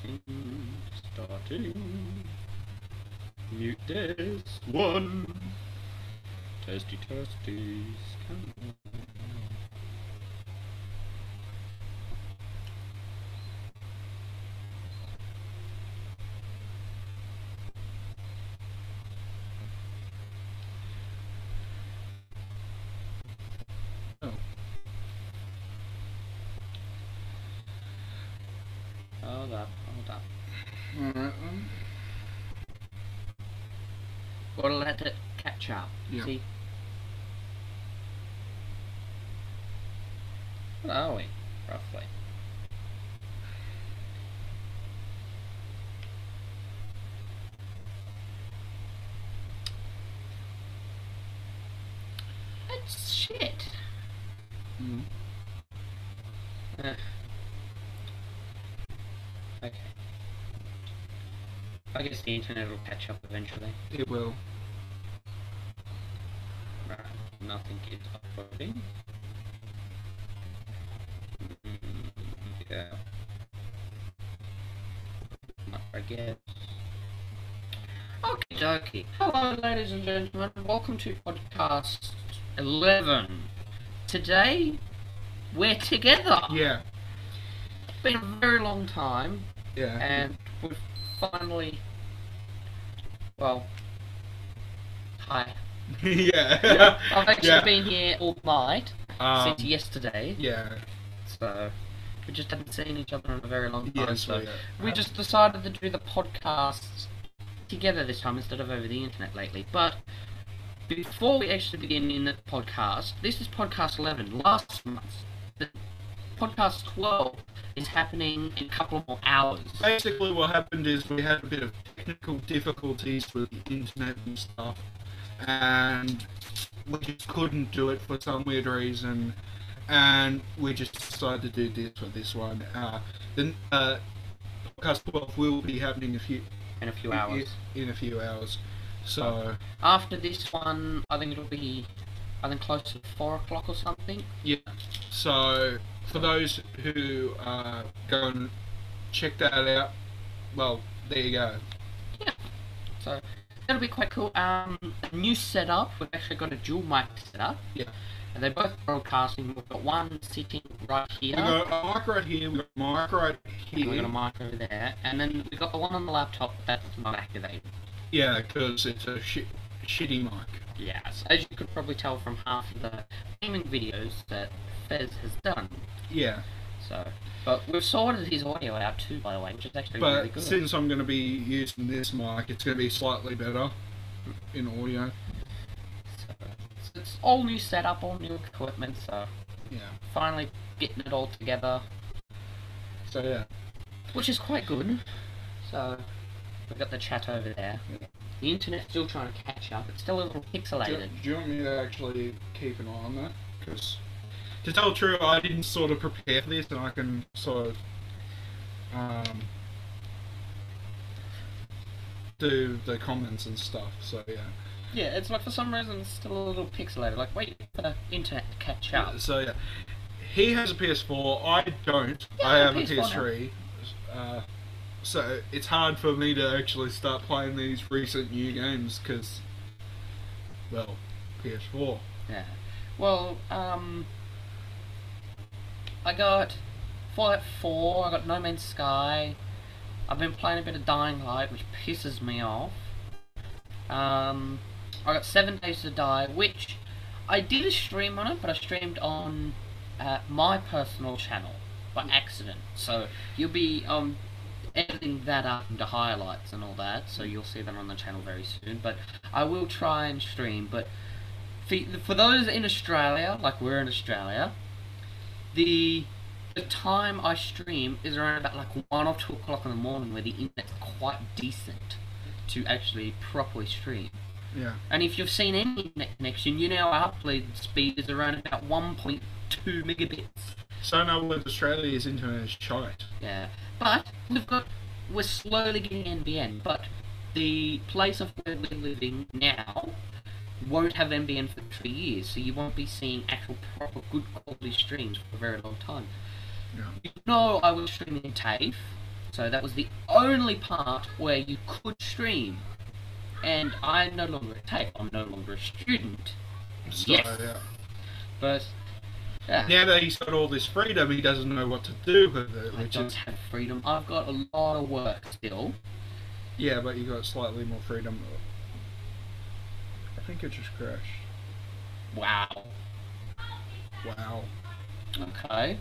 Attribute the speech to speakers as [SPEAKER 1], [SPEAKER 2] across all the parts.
[SPEAKER 1] Starting, starting. Mute this one. Testy testies. Come on.
[SPEAKER 2] Oh.
[SPEAKER 1] Hold up, hold up.
[SPEAKER 2] Alright then.
[SPEAKER 1] Gotta let it catch up.
[SPEAKER 2] Yeah.
[SPEAKER 1] What are we, roughly? That's shit.
[SPEAKER 2] Mm.
[SPEAKER 1] Uh, okay. I guess the internet will catch up eventually.
[SPEAKER 2] It will.
[SPEAKER 1] Right, nothing is uploading. Yeah. I guess. Okay, dokie. Hello, ladies and gentlemen. Welcome to podcast 11. Today, we're together.
[SPEAKER 2] Yeah.
[SPEAKER 1] It's been a very long time,
[SPEAKER 2] Yeah.
[SPEAKER 1] and we've finally. Well. Hi.
[SPEAKER 2] yeah.
[SPEAKER 1] I've actually
[SPEAKER 2] Yeah.
[SPEAKER 1] been here all night
[SPEAKER 2] Um,
[SPEAKER 1] since yesterday,
[SPEAKER 2] yeah.
[SPEAKER 1] so we just haven't seen each other in a very long time.
[SPEAKER 2] Yes,
[SPEAKER 1] so
[SPEAKER 2] we,
[SPEAKER 1] we just decided to do the podcast together this time instead of over the internet lately. But before we actually begin in the podcast, this is podcast 11. Last month, the podcast 12 is happening in a couple of more hours.
[SPEAKER 2] Basically, what happened is we had a bit of technical difficulties with the internet and stuff, and we just couldn't do it for some weird reason, and we just decided to do this for this one. Uh, then uh, podcast 12 will be happening a few
[SPEAKER 1] In a few hours.
[SPEAKER 2] in a few hours. So
[SPEAKER 1] After this one, I think it'll be, I think close to 4 o'clock or something.
[SPEAKER 2] yeah, so for those who uh, go and check that out, well, there you go. Yeah.
[SPEAKER 1] So that'll be quite cool. Um, a new setup. We've actually got a dual mic setup.
[SPEAKER 2] Yeah.
[SPEAKER 1] And they're both broadcasting. We've got one sitting right here.
[SPEAKER 2] We got a mic right here. We've got a mic right here.
[SPEAKER 1] We've got a mic over there, and then we've got the one on the laptop that's not activated.
[SPEAKER 2] Yeah, because it's a shit, shitty mic.
[SPEAKER 1] Yes, as you could probably tell from half of the gaming videos that Fez has done.
[SPEAKER 2] Yeah,
[SPEAKER 1] So, but we've sorted his audio out too, by the way, which is actually
[SPEAKER 2] but
[SPEAKER 1] really good.
[SPEAKER 2] since I'm going to be using this mic, it's going to be slightly better in audio.
[SPEAKER 1] So, it's, it's all new setup, all new equipment. So
[SPEAKER 2] Yeah.
[SPEAKER 1] finally getting it all together.
[SPEAKER 2] So yeah.
[SPEAKER 1] which is quite good. So we've got the chat over there.
[SPEAKER 2] Yeah.
[SPEAKER 1] The internet's still trying to catch up. It's still a little
[SPEAKER 2] Do,
[SPEAKER 1] pixelated.
[SPEAKER 2] do you want me to actually keep an eye on that? Because to tell the truth, I didn't sort of prepare for this, and I can sort of um, do the comments and stuff. So yeah.
[SPEAKER 1] Yeah, it's like for some reason it's still a little pixelated. Like wait for the internet to catch up.
[SPEAKER 2] So yeah, he has a PS4. I don't.
[SPEAKER 1] Yeah,
[SPEAKER 2] I have a
[SPEAKER 1] a PS4
[SPEAKER 2] PS3. Uh, so it's hard for me to actually start playing these recent new games because, well, PS4.
[SPEAKER 1] Yeah. Well, um, I got Fallout 4. I got No Man's Sky. I've been playing a bit of Dying Light, which pisses me off. Um, I got Seven Days to Die, which I did a stream on it, but I streamed on uh, my personal channel by accident. So you'll be um editing that up into highlights and all that, so you'll see that on the channel very soon. But I will try and stream. But for, for those in Australia, like we're in Australia, the the time I stream is around about like one or two o'clock in the morning, where the internet's quite decent to actually properly stream.
[SPEAKER 2] Yeah.
[SPEAKER 1] And if you've seen any internet connection, you know our upload speed is around about 1.2 megabits.
[SPEAKER 2] So in other words, Australia's internet is shite.
[SPEAKER 1] Yeah, but we've got we're slowly getting NBN, but the place of where we're living now won't have NBN for three years, so you won't be seeing actual proper good quality streams for a very long time.
[SPEAKER 2] Yeah.
[SPEAKER 1] You know, I was streaming in TAFE, So that was the only part where you could stream. And I'm no longer a TAFE. I'm no longer a student.
[SPEAKER 2] So,
[SPEAKER 1] Yes.
[SPEAKER 2] yeah.
[SPEAKER 1] But yeah,
[SPEAKER 2] Now that he's got all this freedom, he doesn't know what to do with it,
[SPEAKER 1] I don't
[SPEAKER 2] is
[SPEAKER 1] have freedom. I've got a lot of work still.
[SPEAKER 2] yeah, but you got slightly more freedom. I think it just crashed.
[SPEAKER 1] Wow.
[SPEAKER 2] Wow.
[SPEAKER 1] Okay.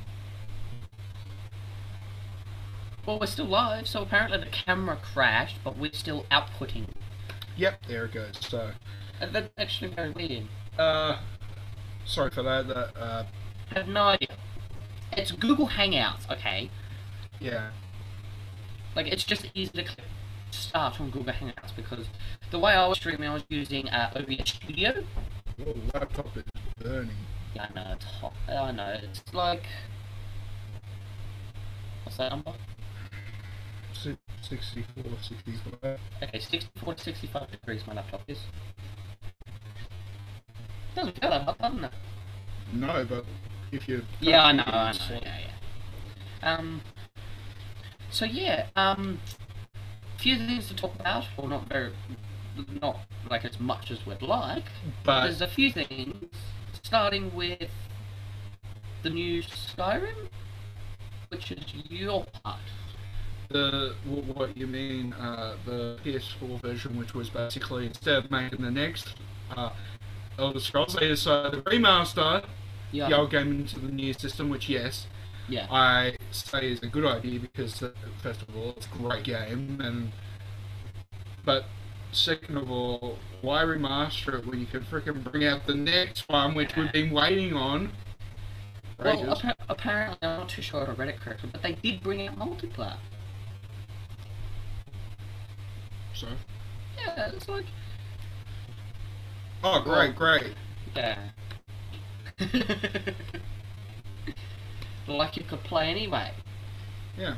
[SPEAKER 1] Well, we're still live, so apparently the camera crashed, but we're still outputting.
[SPEAKER 2] Yep, there it goes. So,
[SPEAKER 1] And that's actually very weird.
[SPEAKER 2] uh, sorry for that. That uh,
[SPEAKER 1] I have no idea. It's Google Hangouts, okay?
[SPEAKER 2] yeah,
[SPEAKER 1] Like, it's just easy to click start on Google Hangouts because the way I was streaming, I was using uh, OBS Studio.
[SPEAKER 2] Whoa, laptop is burning.
[SPEAKER 1] Yeah, I know, it's hot. I know, it's like. What's that number?
[SPEAKER 2] Si- 64, 65.
[SPEAKER 1] Okay, 64 to 65 degrees my laptop is. Doesn't feel that hot, doesn't it?
[SPEAKER 2] No, but if you
[SPEAKER 1] Yeah, I know, I know, yeah, yeah. Um, so yeah, um, few things to talk about, or not very, not like as much as we'd like.
[SPEAKER 2] But
[SPEAKER 1] There's a few things, starting with the new Skyrim, which is your part.
[SPEAKER 2] the what you mean uh, the PS4 version, which was basically instead of making the next uh, Elder Scrolls, they decided to remaster
[SPEAKER 1] Yeah,
[SPEAKER 2] the old game into the new system. Which yes,
[SPEAKER 1] yeah,
[SPEAKER 2] I say is a good idea because uh, first of all, it's a great game, and but second of all, why remaster it when you can freaking bring out the next one, which we've been waiting on?
[SPEAKER 1] Well, apparently, I'm not too sure I read it correctly, but they did bring out multiplayer.
[SPEAKER 2] so,
[SPEAKER 1] Yeah, it's like
[SPEAKER 2] oh great, great.
[SPEAKER 1] Yeah. like you could play anyway.
[SPEAKER 2] Yeah,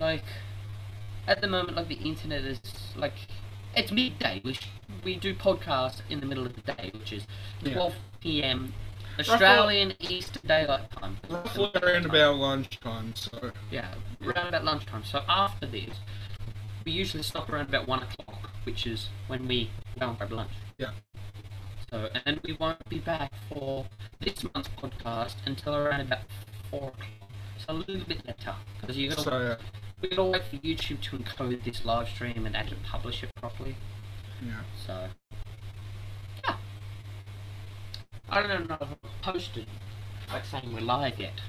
[SPEAKER 1] Like, at the moment, like the internet is like, it's midday. We sh- we do podcasts in the middle of the day, which is
[SPEAKER 2] Yeah.
[SPEAKER 1] 12 p.m. Australian Eastern Daylight Time.
[SPEAKER 2] roughly around about lunchtime. So.
[SPEAKER 1] Yeah, around about lunchtime. So after this, we usually stop around about one o'clock, which is when we go and grab lunch.
[SPEAKER 2] Yeah.
[SPEAKER 1] So, and we won't be back for this month's podcast until around about So a little bit later, because you gotta
[SPEAKER 2] So uh,
[SPEAKER 1] we gotta wait for YouTube to encode this live stream and actually publish it properly.
[SPEAKER 2] yeah.
[SPEAKER 1] So, yeah. I don't know if I've posted like saying we're live yet.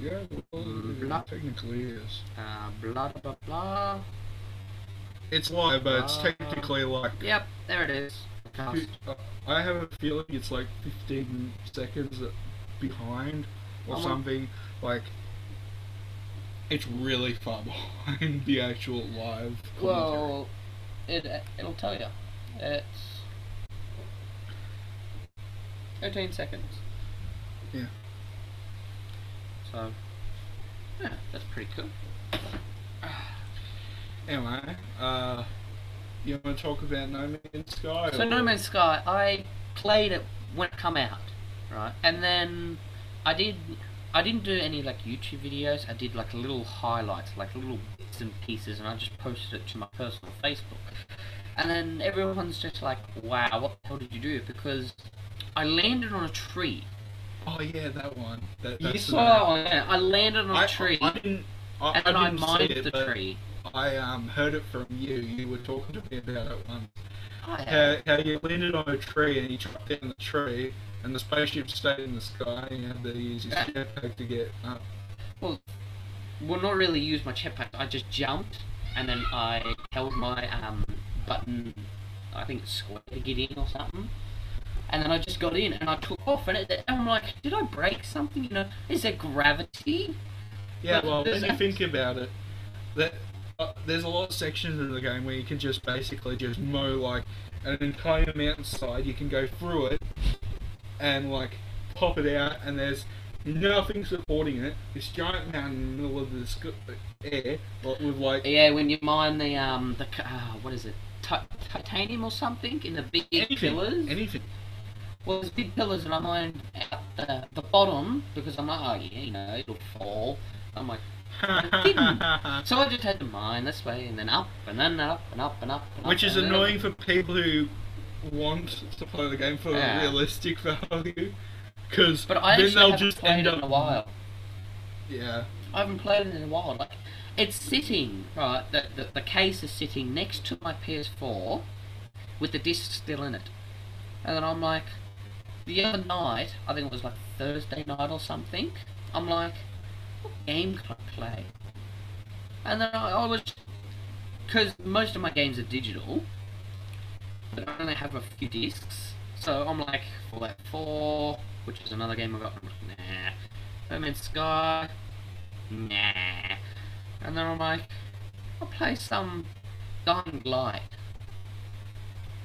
[SPEAKER 2] Yeah, well,
[SPEAKER 1] blah.
[SPEAKER 2] technically is.
[SPEAKER 1] Uh, blah blah blah.
[SPEAKER 2] It's live, but it's technically like.
[SPEAKER 1] Yep, there it is.
[SPEAKER 2] I have a feeling it's like 15 seconds behind or
[SPEAKER 1] well.
[SPEAKER 2] something. Like, it's really far behind the actual live. commentary.
[SPEAKER 1] Well, it it'll tell you. It's thirteen seconds.
[SPEAKER 2] Yeah.
[SPEAKER 1] So, yeah, that's pretty cool.
[SPEAKER 2] Anyway, uh, you want to talk about No Man's Sky?
[SPEAKER 1] So No Man's Sky, I played it when it come out, right? And then I did. I didn't do any like YouTube videos. I did like little highlights, like little bits and pieces, and I just posted it to my personal Facebook. And then everyone's just like, "Wow, what the hell did you do?" Because I landed on a tree.
[SPEAKER 2] Oh yeah, that one. That,
[SPEAKER 1] You saw that one? Yeah, I landed on a
[SPEAKER 2] I,
[SPEAKER 1] tree,
[SPEAKER 2] I, didn't. I,
[SPEAKER 1] and then
[SPEAKER 2] I
[SPEAKER 1] I, mined
[SPEAKER 2] it,
[SPEAKER 1] the tree.
[SPEAKER 2] I um heard it from you. You were talking to me about it once.
[SPEAKER 1] I
[SPEAKER 2] How, how you landed on a tree and you chopped down the tree, and the spaceship stayed in the sky, and you had to use your jetpack to get up.
[SPEAKER 1] Well, well, not really use my jetpack. I just jumped, and then I held my um button. I think square to get in or something. And then I just got in, and I took off, and, it, and I'm like, did I break something? You know, is there gravity?
[SPEAKER 2] Yeah,
[SPEAKER 1] But
[SPEAKER 2] well, when you think about it, that uh, there's a lot of sections in the game where you can just basically just mow like an entire mountainside. You can go through it and like pop it out, and there's nothing supporting it. This giant mountain in the middle of the sc- air, with like
[SPEAKER 1] Yeah, when you mine the um the uh, what is it, Ti- titanium or something in the big
[SPEAKER 2] anything,
[SPEAKER 1] pillars.
[SPEAKER 2] anything.
[SPEAKER 1] Well, there's big pillars, and I mined out the, the bottom because I'm like, oh yeah, you know, it'll fall. I'm like. So I just had to mine this way and then up and then up and up and up. And
[SPEAKER 2] Which
[SPEAKER 1] up Which is
[SPEAKER 2] annoying for people who want to play the game for
[SPEAKER 1] Yeah.
[SPEAKER 2] realistic value. Because then they'll just
[SPEAKER 1] played
[SPEAKER 2] end
[SPEAKER 1] it
[SPEAKER 2] up.
[SPEAKER 1] in a while.
[SPEAKER 2] Yeah.
[SPEAKER 1] I haven't played it in a while. Like, it's sitting right. The, the the case is sitting next to my PS4, with the disc still in it. And then I'm like, the other night, I think it was like Thursday night or something. I'm like, what game can I play? And then I, I was, because most of my games are digital, but I only have a few discs. So I'm like, Fallout 4, which is another game I've got. I'm like, nah. No Man's Sky, nah. And then I'm like, I'll play some Dying Light.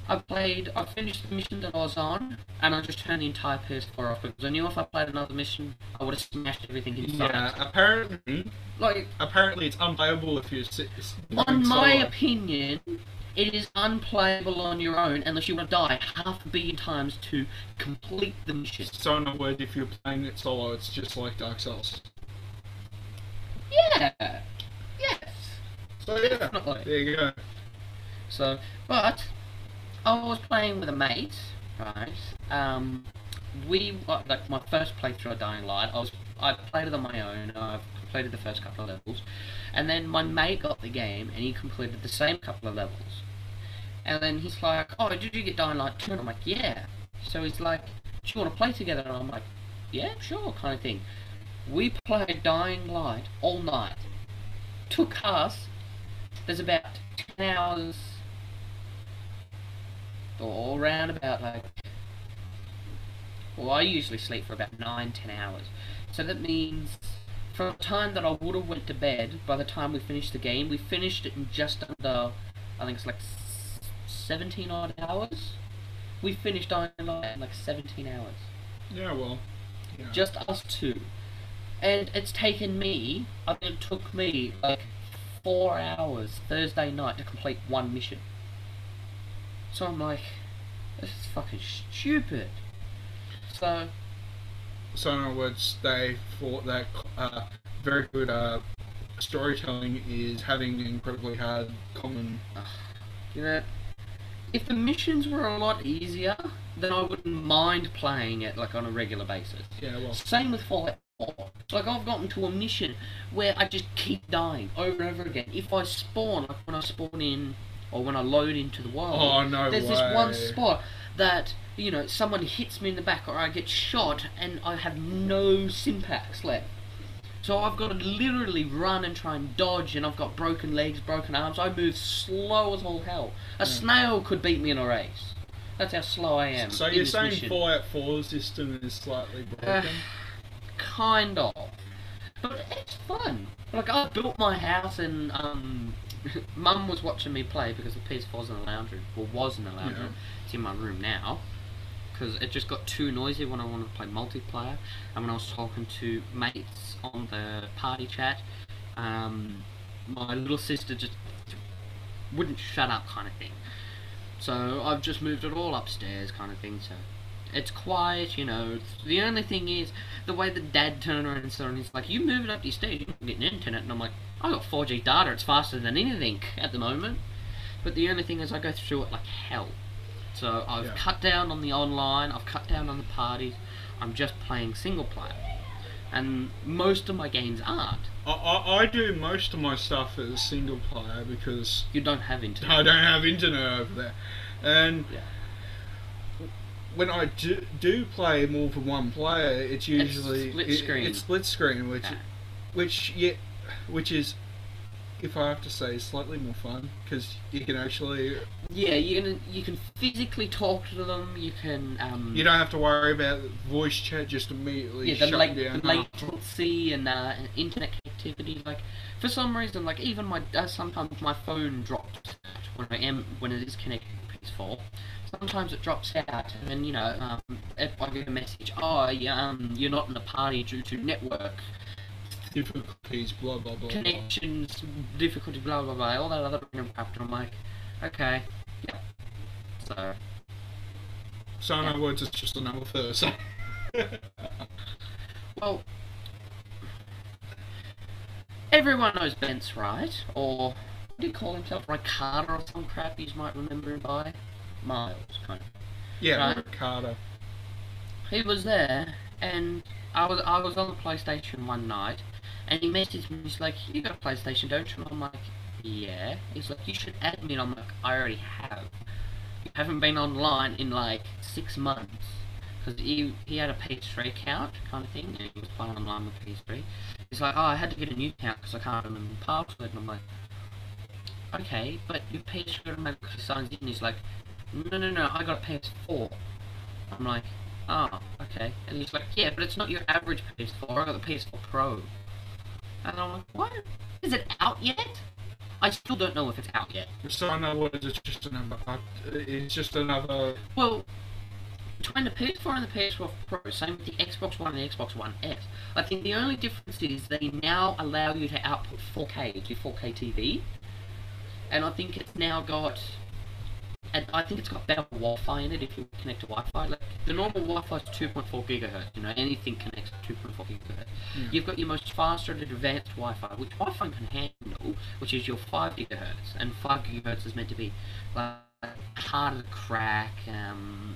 [SPEAKER 1] I played, I finished the mission that I was on, and I just turned the entire PS4 off because I knew if I played another mission, I would have smashed everything inside.
[SPEAKER 2] Yeah. Apparently,
[SPEAKER 1] Like,
[SPEAKER 2] apparently it's unplayable if you sit.
[SPEAKER 1] on my opinion, it is unplayable on your own unless you want to die half a billion times to complete the mission.
[SPEAKER 2] So in other words, if you're playing it solo, it's just like Dark Souls.
[SPEAKER 1] Yeah. Yes.
[SPEAKER 2] So yeah,
[SPEAKER 1] Definitely.
[SPEAKER 2] there you go.
[SPEAKER 1] So, but I was playing with a mate, right? Um, we like like, my first playthrough of Dying Light. I was I played it on my own. I've completed the first couple of levels, and then my mate got the game and he completed the same couple of levels. And then he's like, "Oh, did you get Dying Light 2? And I'm like, "Yeah." So he's like, "Do you want to play together?" And I'm like, "Yeah, sure," kind of thing. We played Dying Light all night. Took us. There's about ten hours or around about like well I usually sleep for about nine, ten hours. So that means from the time that I would have went to bed, by the time we finished the game, we finished it in just under I think it's like s- seventeen odd hours. We finished Dying Light in like seventeen hours.
[SPEAKER 2] Yeah, well. Yeah.
[SPEAKER 1] Just us two. And it's taken me I think it took me like four hours Thursday night to complete one mission. So I'm like, this is fucking stupid. So
[SPEAKER 2] So in other words, they thought that uh, very good uh, storytelling is having incredibly hard common.
[SPEAKER 1] you know, if the missions were a lot easier, then I wouldn't mind playing it like on a regular basis.
[SPEAKER 2] Yeah, well.
[SPEAKER 1] Same with Fallout 4. Like I've gotten to a mission where I just keep dying over and over again. If I spawn, like when I spawn in or when I load into the world,
[SPEAKER 2] Oh no
[SPEAKER 1] there's
[SPEAKER 2] way.
[SPEAKER 1] this one spot that you know someone hits me in the back or I get shot and I have no stimpacks left. So I've got to literally run and try and dodge, and I've got broken legs, broken arms. I move slow as all hell. A snail could beat me in a race. That's how slow I am.
[SPEAKER 2] So you're saying
[SPEAKER 1] mission.
[SPEAKER 2] Fallout 4's system is slightly broken?
[SPEAKER 1] kind of. But it's fun. Like I built my house and um, Mum was watching me play because the PS4's in the lounge room. Well, was in the lounge
[SPEAKER 2] Yeah.
[SPEAKER 1] room. It's in my room now. Because it just got too noisy when I wanted to play multiplayer, and when I was talking to mates on the party chat, um, my little sister just wouldn't shut up, kind of thing. So I've just moved it all upstairs, kind of thing. So it's quiet, you know. The only thing is the way the Dad turned around and said, he's like, "You move it up your stairs, you can get an internet." And I'm like, "I got 4G data. It's faster than anything at the moment." But the only thing is, I go through it like hell. So I've
[SPEAKER 2] Yeah.
[SPEAKER 1] cut down on the online. I've cut down on the parties. I'm just playing single player, and most of my games aren't.
[SPEAKER 2] I, I, I do most of my stuff as single player because
[SPEAKER 1] You don't have internet.
[SPEAKER 2] I don't have internet over there. And
[SPEAKER 1] Yeah.
[SPEAKER 2] when I do, do play more than one player, it's usually It's
[SPEAKER 1] split
[SPEAKER 2] it-
[SPEAKER 1] screen.
[SPEAKER 2] it's split screen, which
[SPEAKER 1] Yeah.
[SPEAKER 2] which yeah, which is, if I have to say, slightly more fun because you can actually
[SPEAKER 1] Yeah, you can you can physically talk to them. You can um.
[SPEAKER 2] you don't have to worry about voice chat. Just immediately
[SPEAKER 1] yeah, the,
[SPEAKER 2] shut
[SPEAKER 1] late,
[SPEAKER 2] down.
[SPEAKER 1] the latency and uh, and internet connectivity. Like for some reason, like even my uh, sometimes my phone drops out when I am when it is connected to PS4. Sometimes it drops out, and then you know um, if I get a message, oh yeah, um, you're not in the party due to network
[SPEAKER 2] difficulties. Blah blah blah.
[SPEAKER 1] connections difficulty, blah blah blah, all that other random crap. And I'm like, okay, yeah. So
[SPEAKER 2] So in
[SPEAKER 1] Yeah.
[SPEAKER 2] other words, it's just another Thursday.
[SPEAKER 1] Well, everyone knows Bent's right, or what do you call himself? Ricardo or some crap you might remember him by? Miles, kind of.
[SPEAKER 2] Yeah,
[SPEAKER 1] Right.
[SPEAKER 2] Ricardo.
[SPEAKER 1] He was there, and I was I was on the PlayStation one night, and he messaged me. He's like, "You got a PlayStation, don't you?" And I'm like, "Yeah." He's like, "You should add me." And I'm like, "I already have. You haven't been online in like six months." Because he, he had a PS3 account kind of thing, and he was playing online with PS3. He's like, "Oh, I had to get a new account because I can't remember the password." And I'm like, "Okay, but your PS3 automatically signs in." He's like, "No, no, no, I got a PS4." I'm like, oh, okay. And he's like, yeah, but it's not your average PS4. I got the PS4 Pro. And I'm like, what? Is it out yet? I still don't know if it's out yet.
[SPEAKER 2] So in other words, it's just another. It's just another.
[SPEAKER 1] Well, between the PS4 and the PS4 Pro, same with the Xbox One and the Xbox One S, I think the only difference is they now allow you to output 4K to 4K TV. And I think it's now got and I think it's got better Wi-Fi in it if you connect to Wi-Fi. Like the normal Wi-Fi is 2.4 gigahertz. You know, anything connects to 2.4 gigahertz.
[SPEAKER 2] Yeah.
[SPEAKER 1] You've got your most faster and advanced Wi-Fi, which Wi-Fi can handle, which is your 5 gigahertz, and 5 gigahertz is meant to be like harder to crack. Um,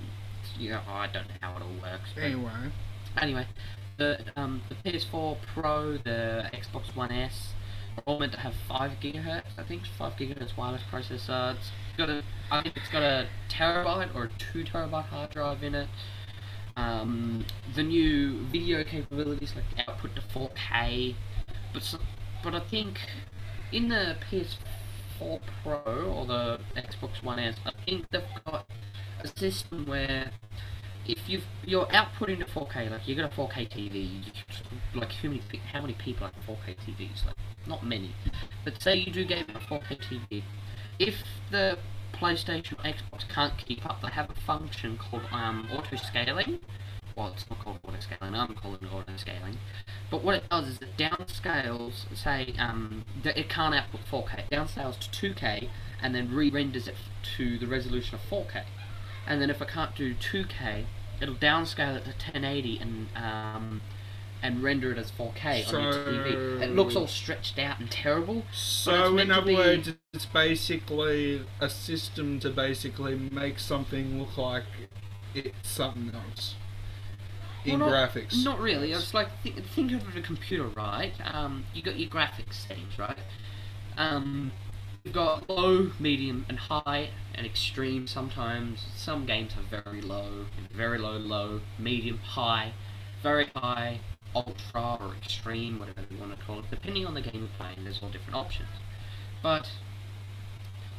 [SPEAKER 1] you know, I don't know how it all works.
[SPEAKER 2] Anyway,
[SPEAKER 1] Anyway, the um, the PS4 Pro, the Xbox One S, all meant to have five gigahertz. I think five gigahertz wireless processor. It's got a, I think it's got a terabyte or a two terabyte hard drive in it. Um, the new video capabilities like output to 4K, but but I think in the PS4 Pro or the Xbox One S, I think they've got a system where if you've you're outputting to 4K, like you've got a 4K TV, you- like how many how many people have 4K TVs? Like not many, but say you do get a 4K TV, if the PlayStation Xbox can't keep up, they have a function called um, auto scaling. Well, it's not called auto scaling. I'm calling it auto scaling. But what it does is it downscales, say, um, it can't output 4K. It downscales to 2K and then re-renders it to the resolution of 4K and then if I can't do 2K, it'll downscale it to 1080 and um, and render it as 4K on your TV. It looks all stretched out and terrible.
[SPEAKER 2] so in other
[SPEAKER 1] be-
[SPEAKER 2] words, it's basically a system to basically make something look like it's something else in
[SPEAKER 1] Well, not-
[SPEAKER 2] graphics.
[SPEAKER 1] Not really. It's like th- think of a computer, right? Um, you got your graphics settings, right? Um, you've got low, medium, and high, and extreme. Sometimes some games are very low, very low, low, medium, high, very high, ultra, or extreme, whatever you want to call it. Depending on the game you're playing, there's all different options. But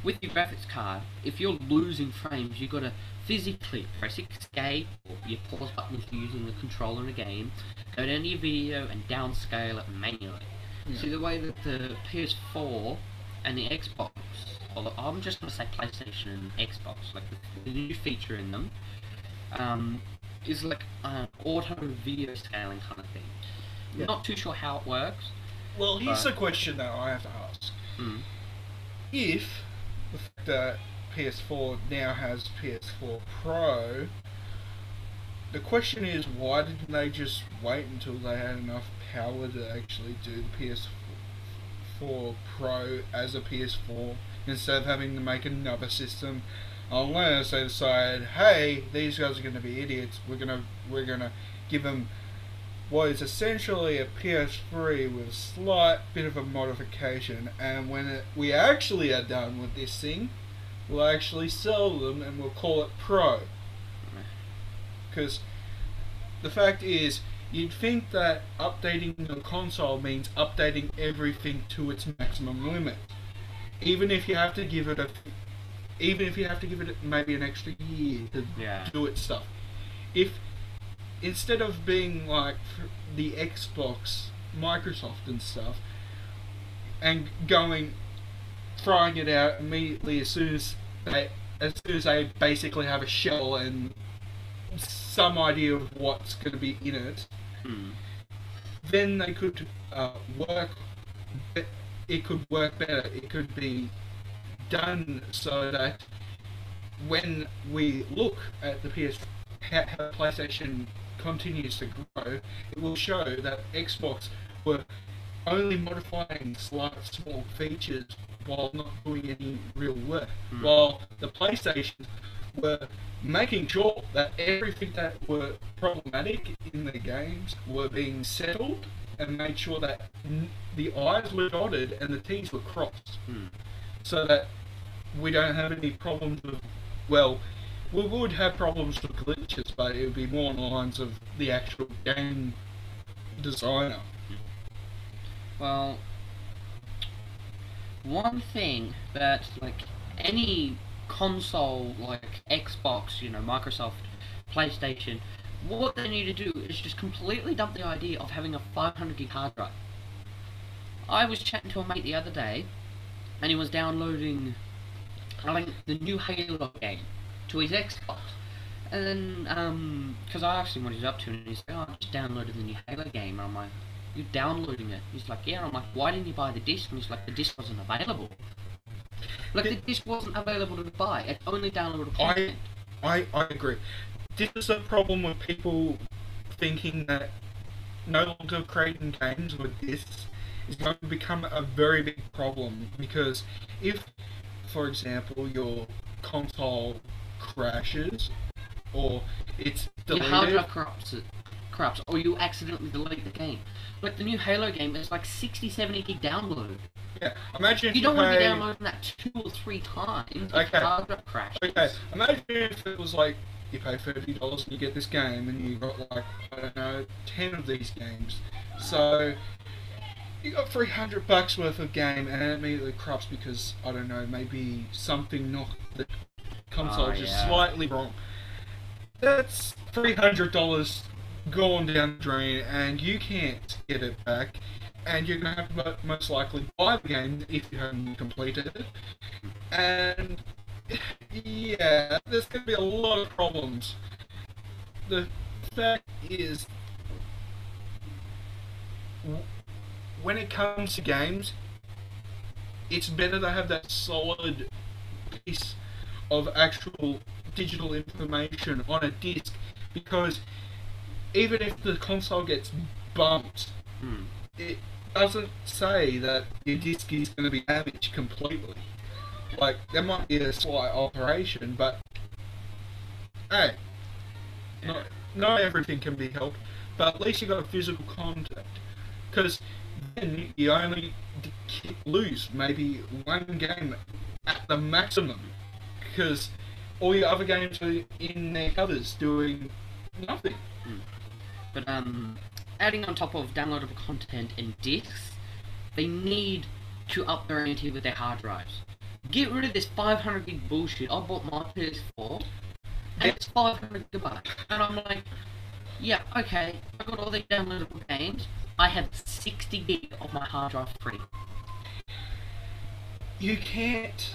[SPEAKER 1] with your graphics card, if you're losing frames, you've got to physically press escape or your pause button if you're using the controller in a game, go down to your video and downscale it manually.
[SPEAKER 2] Yeah.
[SPEAKER 1] See the way that the PS4 and the Xbox, or I'm just going to say PlayStation and Xbox, like the, new feature in them, um, is like uh, auto video scaling kind of thing.
[SPEAKER 2] Yeah.
[SPEAKER 1] Not too sure how it works.
[SPEAKER 2] Well, here's
[SPEAKER 1] But-
[SPEAKER 2] the question that I have to ask:
[SPEAKER 1] Mm.
[SPEAKER 2] If the fact that PS4 now has PS4 Pro, the question is why didn't they just wait until they had enough power to actually do the PS4 Pro as a PS4 instead of having to make another system? Unless they decide, hey, these guys are going to be idiots. We're gonna we're gonna give them what is essentially a PS3 with a slight bit of a modification, and when it, we actually are done with this thing, we'll actually sell them and we'll call it Pro. Because the fact is, you'd think that updating the console means updating everything to its maximum limit, even if you have to give it a, even if you have to give it maybe an extra year to
[SPEAKER 1] Yeah.
[SPEAKER 2] do its stuff. If instead of being like the Xbox, Microsoft and stuff, and going throwing it out immediately as soon as they as soon as they basically have a shell and some idea of what's going to be in it,
[SPEAKER 1] Mm.
[SPEAKER 2] then they could uh, work. It could work better. It could be done so that when we look at the PS, how, how PlayStation continues to grow, it will show that Xbox were only modifying slight small features while not doing any real work.
[SPEAKER 1] Mm.
[SPEAKER 2] While the PlayStation were making sure that everything that were problematic in the games were being settled and made sure that n- the I's were dotted and the T's were crossed
[SPEAKER 1] Hmm.
[SPEAKER 2] so that we don't have any problems with, well, we would have problems with glitches, but it would be more on the lines of the actual game designer.
[SPEAKER 1] Well, one thing that like any console like Xbox, you know, Microsoft, PlayStation, what they need to do is just completely dump the idea of having a 500 gig hard drive. I was chatting to a mate the other day, and he was downloading, I think, the new Halo game to his Xbox. And then, um, because I asked him what he's up to, and he's like, oh, I just downloaded the new Halo game. And I'm like, you're downloading it? He's like, yeah. And I'm like, why didn't you buy the disc? And he's like, the disc wasn't available. Like, the disc wasn't available to buy. It's only downloadable
[SPEAKER 2] I-
[SPEAKER 1] content.
[SPEAKER 2] I, I agree. This is a problem with people thinking that no longer creating games with discs is going to become a very big problem because if, for example, your console crashes or it's
[SPEAKER 1] Your hard
[SPEAKER 2] deleted,
[SPEAKER 1] drive corrupts it. Corrupts, or you accidentally delete the game. Like the new Halo game is like 60, 70 gig download.
[SPEAKER 2] yeah, imagine if
[SPEAKER 1] You
[SPEAKER 2] you,
[SPEAKER 1] don't want to be downloading that two or three times
[SPEAKER 2] Okay.
[SPEAKER 1] the hard drive crashes.
[SPEAKER 2] Okay, imagine if it was like you pay thirty dollars and you get this game, and you got like I don't know ten of these games. So you got three hundred bucks worth of game, and it immediately corrupts because I don't know maybe something knocked the console
[SPEAKER 1] Oh,
[SPEAKER 2] just
[SPEAKER 1] yeah.
[SPEAKER 2] slightly wrong. That's three hundred dollars gone down the drain, and you can't get it back. And you're gonna have to most likely buy the game if you haven't completed it. And yeah, there's going to be a lot of problems. The fact is, when it comes to games, it's better to have that solid piece of actual digital information on a disc because even if the console gets bumped,
[SPEAKER 1] Hmm.
[SPEAKER 2] it doesn't say that your disc is going to be damaged completely. Like, there might be a slight alteration, but hey, not, not everything can be helped, but at least you got a physical contact. Because then you only lose maybe one game at the maximum. Because all your other games are in their covers doing nothing.
[SPEAKER 1] But um, adding on top of downloadable content and discs, they need to up their ante with their hard drives. Get rid of this 500 gig bullshit. I bought my PS4, and it's 500 gigabytes, and I'm like, yeah, okay, I got all these downloadable games. I have 60 gig of my hard drive free.
[SPEAKER 2] you can't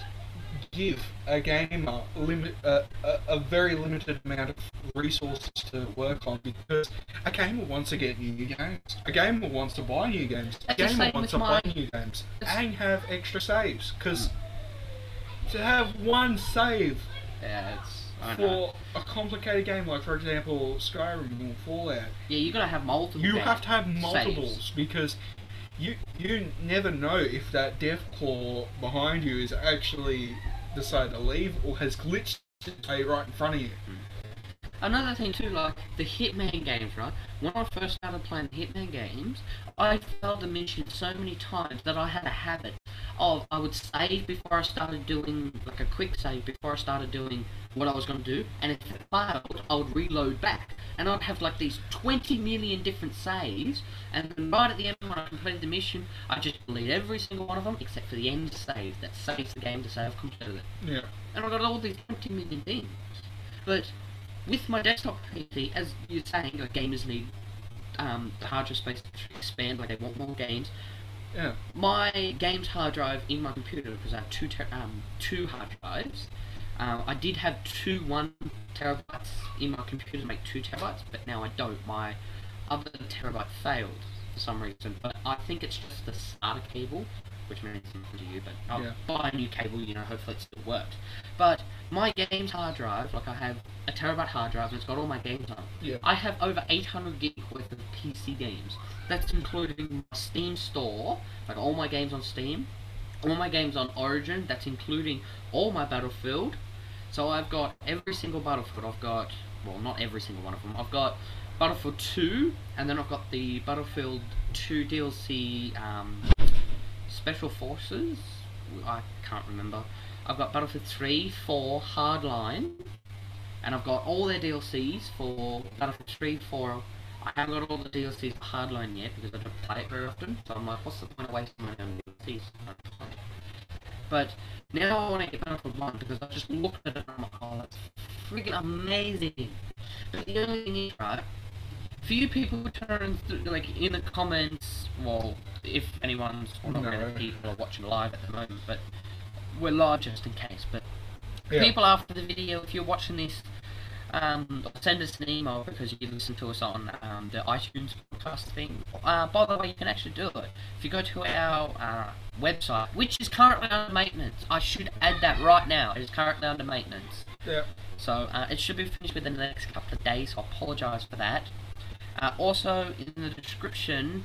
[SPEAKER 2] give a gamer limit uh, a, a very limited amount of resources to work on because a gamer wants to get new games. A gamer wants to buy new games. A
[SPEAKER 1] That's the
[SPEAKER 2] gamer wants to buy new games
[SPEAKER 1] It's-
[SPEAKER 2] and have extra saves because to have one save
[SPEAKER 1] Yeah, it's. I know.
[SPEAKER 2] for a complicated game like, for example, Skyrim or Fallout,
[SPEAKER 1] Yeah, you gotta have multiple.
[SPEAKER 2] you have to have
[SPEAKER 1] Saves.
[SPEAKER 2] multiples because you you never know if that death claw behind you is actually decided to leave or has glitched right in front of you.
[SPEAKER 1] Another thing too, like the Hitman games, right? When I first started playing the Hitman games, I failed the mission so many times that I had a habit of I would save before I started doing like a quick save before I started doing what I was going to do, and if it failed, I would reload back, and I'd have like these 20 million different saves, and then right at the end when I completed the mission, I just delete every single one of them except for the end save that saves the game to say I've completed it
[SPEAKER 2] Yeah.
[SPEAKER 1] and I've got all these 20 million things. But with my desktop PC, as you're saying, like gamers need um, the hard drive space to expand, like they want more games.
[SPEAKER 2] Yeah.
[SPEAKER 1] My games hard drive in my computer, because I have two ter- um, two hard drives. Uh, I did have two one terabytes in my computer to make two terabytes, but now I don't. My other terabyte failed for some reason, but I think it's just the SATA cable, which means nothing to you, but I'll
[SPEAKER 2] Yeah.
[SPEAKER 1] buy a new cable, you know, hopefully it still works. But my games hard drive, like I have a terabyte hard drive and it's got all my games on it.
[SPEAKER 2] Yeah.
[SPEAKER 1] I have over 800 gig worth of PC games that's including Steam store, like all my games on Steam, all my games on Origin. That's including all my Battlefield. So I've got every single Battlefield. I've got well, not every single one of them. I've got Battlefield 2, and then I've got the Battlefield 2 DLC um, Special Forces. I can't remember. I've got Battlefield 3, 4, Hardline, and I've got all their DLCs for Battlefield 3, 4. I haven't got all the DLCs for Hardline yet because I don't play it very often. So I'm like, what's the point of wasting money on DLCs? I don't play it. But now I want to get Battlefield 1 because I just looked at it and I'm like, oh, that's freaking amazing. But the only thing is, right, few people turn like in the comments. Well, if anyone's well, not
[SPEAKER 2] No.
[SPEAKER 1] really people are watching live at the moment, but we're live just in case. But
[SPEAKER 2] Yeah.
[SPEAKER 1] people after the video, if you're watching this, um, send us an email because you listen to us on um, the iTunes podcast thing. Uh, by the way, you can actually do it if you go to our uh, website, which is currently under maintenance. I should add that right now. It is currently under maintenance.
[SPEAKER 2] Yeah.
[SPEAKER 1] So uh, it should be finished within the next couple of days. So I apologise for that. Uh, also, in the description,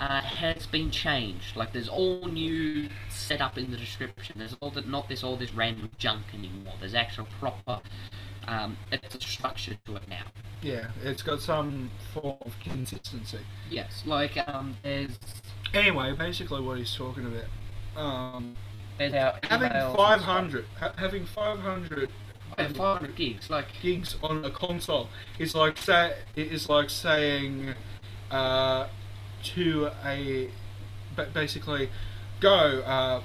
[SPEAKER 1] uh, has been changed. Like there's all new setup in the description. There's all that not this all this random junk anymore. There's actual proper. Um, it's a structure to it now.
[SPEAKER 2] Yeah, it's got some form of consistency.
[SPEAKER 1] Yes, like um, there's
[SPEAKER 2] Anyway, basically what he's talking about. Um,
[SPEAKER 1] there's our
[SPEAKER 2] having 500, ha- having 500
[SPEAKER 1] stuff. Yeah, 500 gigs. Like
[SPEAKER 2] gigs on a console is like say it is like saying uh, to a ba- basically go uh,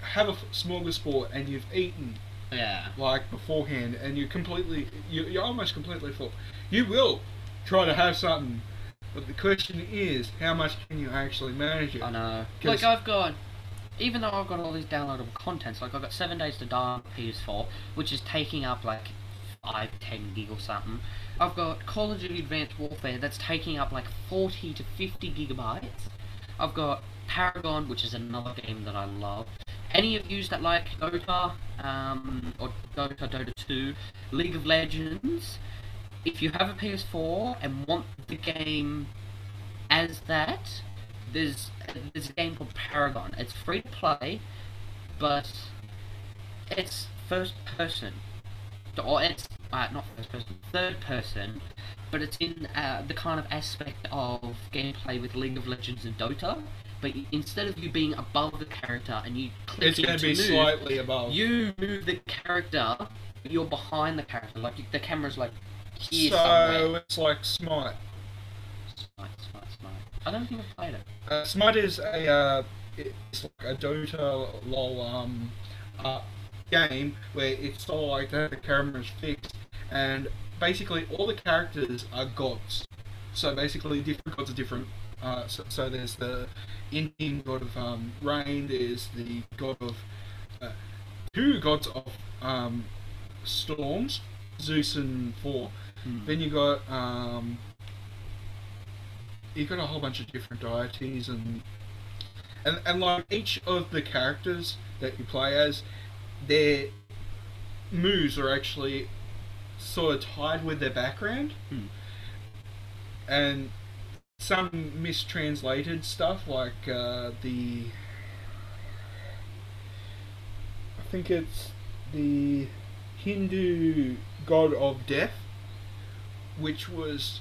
[SPEAKER 2] have a smorgasbord and you've eaten
[SPEAKER 1] yeah,
[SPEAKER 2] like beforehand and you're completely you, you're almost completely full. You will try to have something, but the question is how much can you actually manage it?
[SPEAKER 1] I know Like I've got, even though I've got all these downloadable contents, like I've got Seven Days to Die on PS4, which is taking up like five, ten gig or something. I've got Call of Duty Advanced Warfare that's taking up like forty to fifty gigabytes. I've got Paragon, which is another game that I love. Any of you that like Dota, um, or Dota, Dota 2, League of Legends, if you have a PS4 and want the game as that, there's there's a game called Paragon. It's free to play, but it's first person, or it's uh, not first person, third person, but it's in uh, the kind of aspect of gameplay with League of Legends and Dota. But instead of you being above the character and you click
[SPEAKER 2] it's going to be
[SPEAKER 1] move,
[SPEAKER 2] slightly above.
[SPEAKER 1] you move the character, but you're behind the character. Like the camera's like here
[SPEAKER 2] so
[SPEAKER 1] somewhere.
[SPEAKER 2] it's like Smite.
[SPEAKER 1] Smite, smite, smite. I don't think I've played it.
[SPEAKER 2] Uh, Smite is a uh, it's like a Dota lol um uh, game where it's sort of like that the camera's fixed and basically all the characters are gods. So basically different gods are different. Uh, so, so there's the Indian god of um, rain. There's the god of uh, two gods of um, storms, Zeus and Thor.
[SPEAKER 1] Hmm.
[SPEAKER 2] Then you got um, you got a whole bunch of different deities and and and like each of the characters that you play as, their moves are actually sort of tied with their background,
[SPEAKER 1] Hmm.
[SPEAKER 2] and some mistranslated stuff like uh, the I think it's the Hindu god of death, which was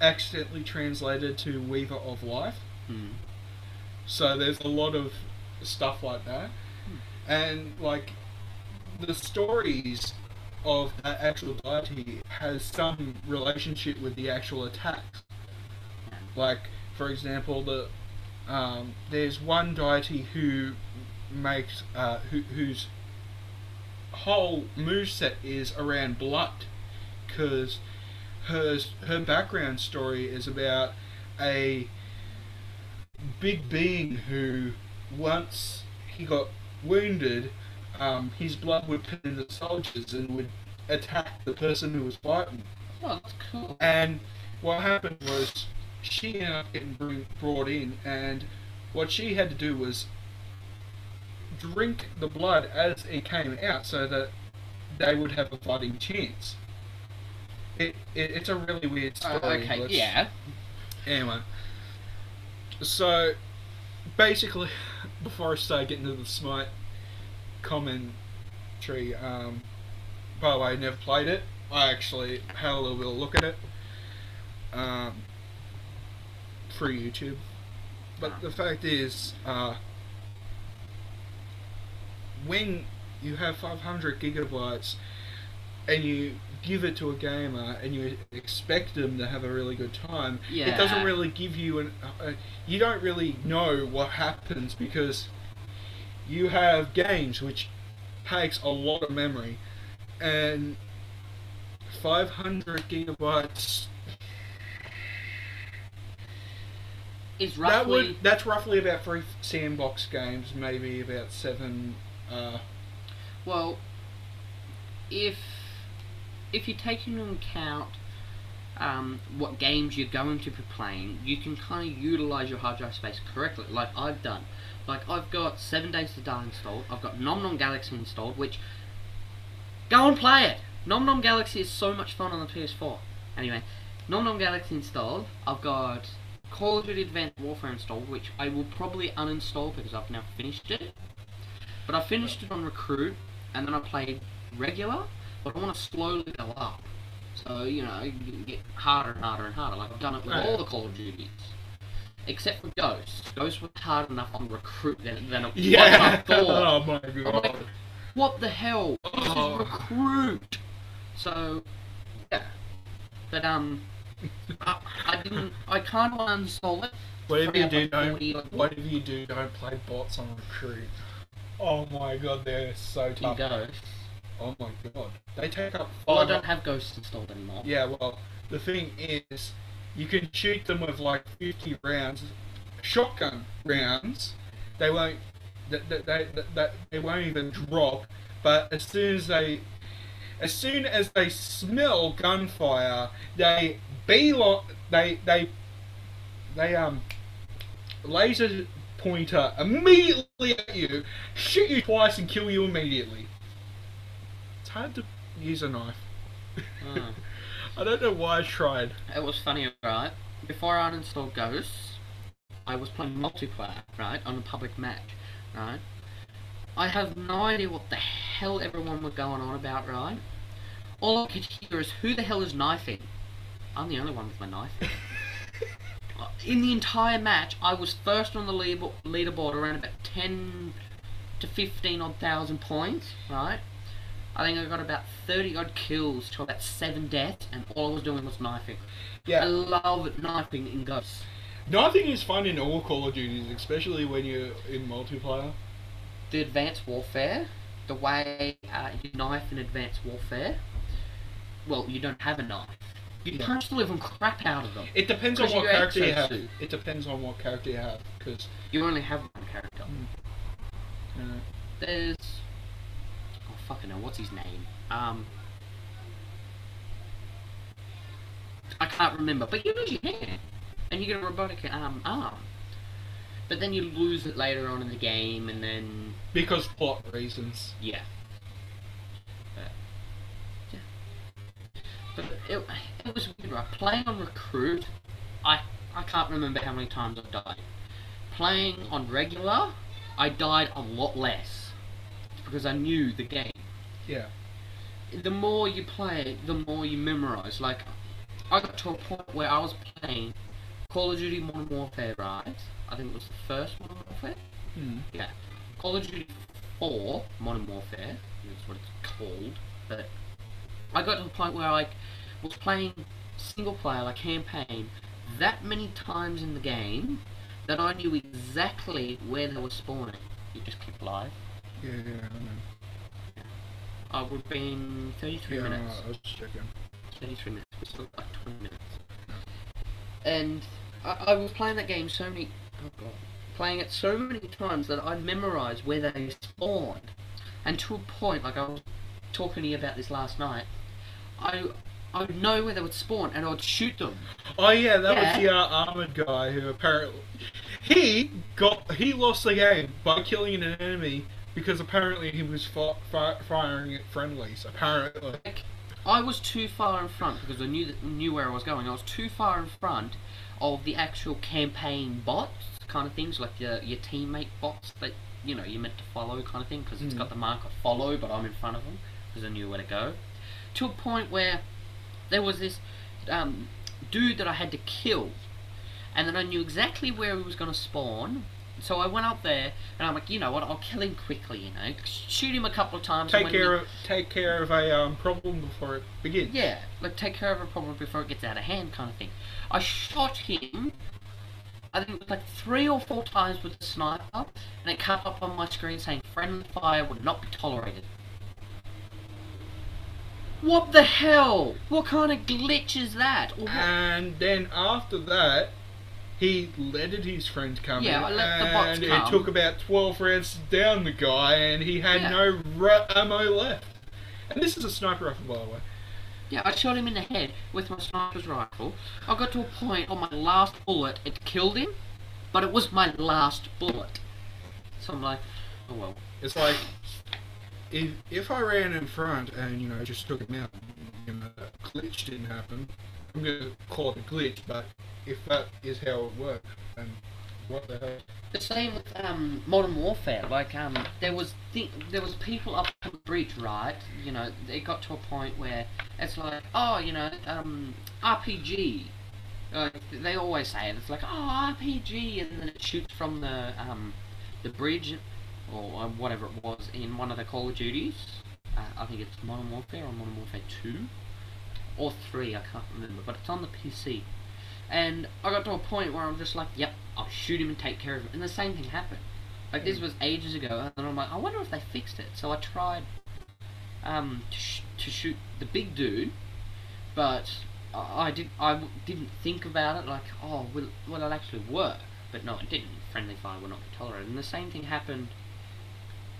[SPEAKER 2] accidentally translated to Weaver of Life.
[SPEAKER 1] Hmm.
[SPEAKER 2] So there's a lot of stuff like that, and like the stories of that actual deity has some relationship with the actual attacks. Like, for example, the um, there's one deity who makes uh, who, whose whole moveset is around blood, because her her background story is about a big being who once he got wounded, um, his blood would turn into soldiers and would attack the person who was fighting.
[SPEAKER 1] Oh, that's cool.
[SPEAKER 2] And what happened was she ended up getting bring, brought in, and what she had to do was drink the blood as it came out so that they would have a fighting chance. It, it it's a really weird story.
[SPEAKER 1] Uh, okay, yeah.
[SPEAKER 2] Anyway, So, basically, before I start getting into the Smite commentary, um, by the way, I never played it. I actually had a little bit of look at it um, through YouTube. But the fact is, uh, when you have 500 gigabytes and you give it to a gamer and you expect them to have a really good time, yeah. it doesn't really give you an. Uh, you don't really know what happens because you have games which takes a lot of memory and 500 gigabytes
[SPEAKER 1] Is
[SPEAKER 2] that
[SPEAKER 1] roughly
[SPEAKER 2] would that's roughly about three sandbox games maybe about seven uh,
[SPEAKER 1] well, if if you take into account um, what games you're going to be playing, you can kind of utilize your hard drive space correctly, like I've done. Like I've got Seven Days to Die installed. I've got Nom Nom Galaxy installed, which go and play it. Nom Nom Galaxy is so much fun on the PS4. Anyway, Nom Nom Galaxy installed. I've got Call of Duty Advanced Warfare installed, which I will probably uninstall because I've now finished it. But I finished it on Recruit, and then I played regular, but I want to slowly go up. So, you know, you can get harder and harder and harder. Like I've done it with
[SPEAKER 2] Right.
[SPEAKER 1] all the Call of Duties. Except for Ghost. Ghost was hard enough on Recruit than, than it was
[SPEAKER 2] yeah
[SPEAKER 1] Thor.
[SPEAKER 2] oh my god
[SPEAKER 1] like, what the hell? This
[SPEAKER 2] Oh.
[SPEAKER 1] is Recruit! So, yeah. But, um, I, I didn't, I kind of uninstalled it.
[SPEAKER 2] whatever you do don't
[SPEAKER 1] like,
[SPEAKER 2] whatever you do don't play bots on recruit oh my god they're so tough. Oh my god they take up
[SPEAKER 1] Well, I don't have ghosts installed anymore.
[SPEAKER 2] Yeah, well, the thing is, you can shoot them with like 50 rounds, shotgun rounds. They won't, they, they, they, they, they won't even drop. But as soon as they, as soon as they smell gunfire, they beeline, they, they, they um, laser pointer immediately at you, shoot you twice and kill you immediately. It's hard to use a knife.
[SPEAKER 1] Ah.
[SPEAKER 2] I don't know why I tried.
[SPEAKER 1] It was funny, right? Before I uninstalled Ghosts, I was playing multiplayer, right, on a public match, right? I have no idea what the hell everyone was going on about, right? All I could hear is, who the hell is knifing? I'm the only one with my knife. In the entire match, I was first on the leaderboard around about 10 to 15 odd thousand points, right? I think I got about 30 odd kills to about 7 deaths, and all I was doing was knifing.
[SPEAKER 2] Yeah.
[SPEAKER 1] I love knifing in Ghosts.
[SPEAKER 2] knifing is fun in all Call of Duties, especially when you're in multiplayer.
[SPEAKER 1] The Advanced Warfare, the way uh, you knife in Advanced Warfare, well, you don't have a knife. You punch the living crap out of them.
[SPEAKER 2] It depends on what
[SPEAKER 1] you're
[SPEAKER 2] character you have.
[SPEAKER 1] exosuit.
[SPEAKER 2] It depends on what character you have, because
[SPEAKER 1] You only have one character.
[SPEAKER 2] uh,
[SPEAKER 1] There's. Fucking know what's his name? Um. I can't remember, but you lose your hand. And you get a robotic um, arm. But then you lose it later on in the game, and then
[SPEAKER 2] because plot reasons.
[SPEAKER 1] Yeah. But, yeah. But it, it was weird, right? Playing on Recruit, I, I can't remember how many times I've died. Playing on regular, I died a lot less. Because I knew the game.
[SPEAKER 2] Yeah.
[SPEAKER 1] The more you play the more you memorize. Like, I got to a point where I was playing Call of Duty Modern Warfare, right? I think it was the first Modern Warfare.
[SPEAKER 2] Hmm.
[SPEAKER 1] Yeah. Call of Duty 4 Modern Warfare is what it's called. But I got to the point where I was playing single player, like campaign, that many times in the game that I knew exactly where they were spawning. You just click live.
[SPEAKER 2] Yeah, yeah, I know.
[SPEAKER 1] I would have been 33
[SPEAKER 2] Yeah,
[SPEAKER 1] minutes.
[SPEAKER 2] I was checking.
[SPEAKER 1] 33 minutes. We still got 20 minutes. And I, I was playing that game so many. Oh god. Playing it so many times that I memorised where they spawned. And to a point, like I was talking to you about this last night, I I would know where they would spawn and I would shoot them.
[SPEAKER 2] Oh yeah, that
[SPEAKER 1] Yeah.
[SPEAKER 2] was the uh, armored guy who apparently he got he lost the game by killing an enemy because apparently he was fi- fi- firing at friendlies. Apparently,
[SPEAKER 1] I was too far in front because I knew that, knew where I was going. I was too far in front. of the actual campaign bots kind of things, like your your teammate bots that you know you're meant to follow kind of thing, because it's
[SPEAKER 2] Mm.
[SPEAKER 1] got the mark of follow, but I'm in front of them because I knew where to go. To a point where there was this um, dude that I had to kill, and then I knew exactly where he was going to spawn. So I went up there, and I'm like, you know what? I'll kill him quickly. You know, shoot him a couple of times.
[SPEAKER 2] Take care
[SPEAKER 1] he-
[SPEAKER 2] of take care of a um, problem before it begins.
[SPEAKER 1] yeah, like take care of a problem before it gets out of hand, kind of thing. I shot him. I think it was like three or four times with the sniper, and it came up on my screen saying "friendly fire would not be tolerated." What the hell? What kind of glitch is that?
[SPEAKER 2] And then after that, he letted his friend come
[SPEAKER 1] Yeah,
[SPEAKER 2] in,
[SPEAKER 1] I let the bots
[SPEAKER 2] and
[SPEAKER 1] come.
[SPEAKER 2] it took about twelve rounds to down the guy, and he had
[SPEAKER 1] Yeah.
[SPEAKER 2] no ra- ammo left. And this is a sniper rifle, by the way.
[SPEAKER 1] Yeah, I shot him in the head with my sniper's rifle. I got to a point on my last bullet, it killed him, but it was my last bullet. So I'm like, oh well.
[SPEAKER 2] It's like if if I ran in front and you know just took him out, you know, glitch didn't happen. I'm gonna call it a glitch, but if that is how it works, then what the hell?
[SPEAKER 1] The same with um, Modern Warfare. Like um, there was th- there was people up on the bridge, right? You know, it got to a point where it's like, oh, you know, um, RPG. Uh, they always say it. It's like, oh, RPG, and then it shoots from the um, the bridge, or whatever it was in one of the Call of Duties. Uh, I think it's Modern Warfare or Modern Warfare Two, or three. I can't remember, but it's on the PC. And I got to a point where I'm just like, yep, I'll shoot him and take care of him. And the same thing happened. Like this was ages ago, and I'm like, I wonder if they fixed it. So I tried um, to, sh- to shoot the big dude, but I, I did I w- didn't think about it like, oh, will will it actually work? But no, it didn't. Friendly fire will not be tolerated. And the same thing happened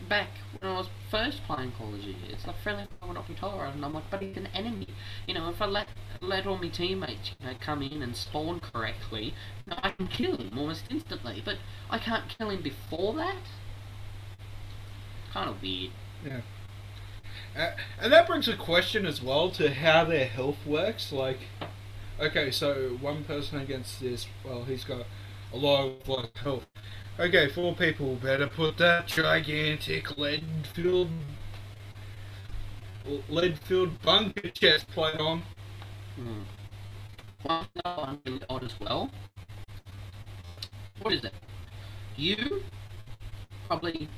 [SPEAKER 1] back when I was first playing Call of Duty. It's like friendly fire will not be tolerated, and I'm like, but he's an enemy. You know, if I let let all my teammates you know, come in and spawn correctly, I can kill him almost instantly. But I can't kill him before that. Kind of weird.
[SPEAKER 2] Yeah. Uh, and that brings a question as well to how their health works. Like, okay, so one person against this, well, he's got a lot of like health. Okay, four people better put that gigantic lead-filled, lead-filled bunker chest plate on.
[SPEAKER 1] Hmm. One thing I find really odd as well. What is it? You, probably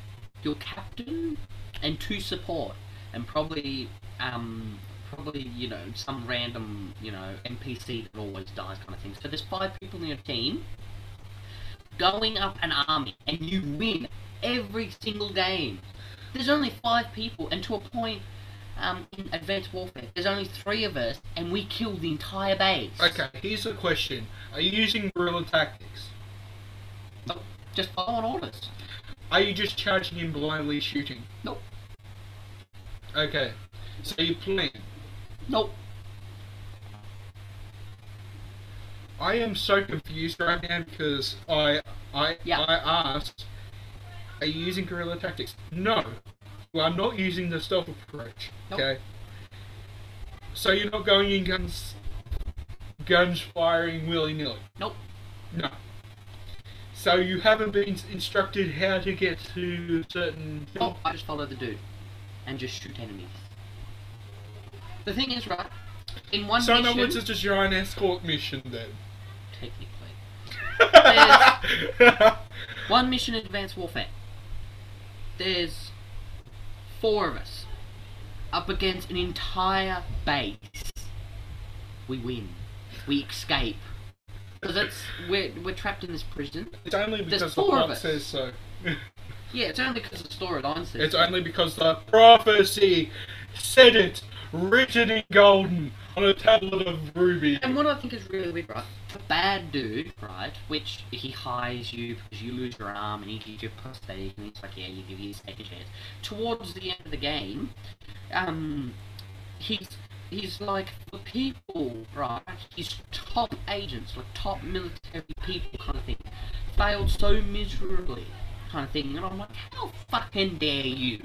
[SPEAKER 1] your captain, and two support, and probably um probably you know some random you know NPC that always dies kind of thing. So there's five people in your team going up an army, and you win every single game. There's only five people, and to a point. Um, in Advanced Warfare, there's only three of us, and we kill the entire base.
[SPEAKER 2] Okay, here's a question: Are you using guerrilla tactics?
[SPEAKER 1] Nope. Just following orders.
[SPEAKER 2] Are you just charging in blindly shooting?
[SPEAKER 1] Nope.
[SPEAKER 2] Okay, so you plan.
[SPEAKER 1] Nope.
[SPEAKER 2] I am so confused right now because I I
[SPEAKER 1] Yeah.
[SPEAKER 2] I asked, are you using guerrilla tactics? No, well, I'm not using the stealth approach.
[SPEAKER 1] Nope.
[SPEAKER 2] Okay. So you're not going in guns, guns firing willy nilly.
[SPEAKER 1] Nope.
[SPEAKER 2] No. So you haven't been instructed how to get to certain.
[SPEAKER 1] Nope. I just follow the dude and just shoot enemies. The thing is, right? In one
[SPEAKER 2] So in other
[SPEAKER 1] mission,
[SPEAKER 2] words, it's a giant escort mission then.
[SPEAKER 1] Technically, There's- one mission in Advanced Warfare. There's four of us up against an entire base. We win. We escape. Because it's we're we're trapped in this prison.
[SPEAKER 2] it's only because the
[SPEAKER 1] four of
[SPEAKER 2] plot says so.
[SPEAKER 1] Yeah, it's only because the storyline says.
[SPEAKER 2] It's
[SPEAKER 1] so.
[SPEAKER 2] only because the prophecy said it, written in golden on a tablet of ruby.
[SPEAKER 1] And what I think is really weird, right? The bad dude, right? Which he hires you because you lose your arm and he gives you a prosthetic and he's like, yeah, you give you a second chance. Towards the end of the game, um, he's he's like the people, right? His top agents, like top military people, kind of thing, failed so miserably, kind of thing. And I'm like, how fucking dare you,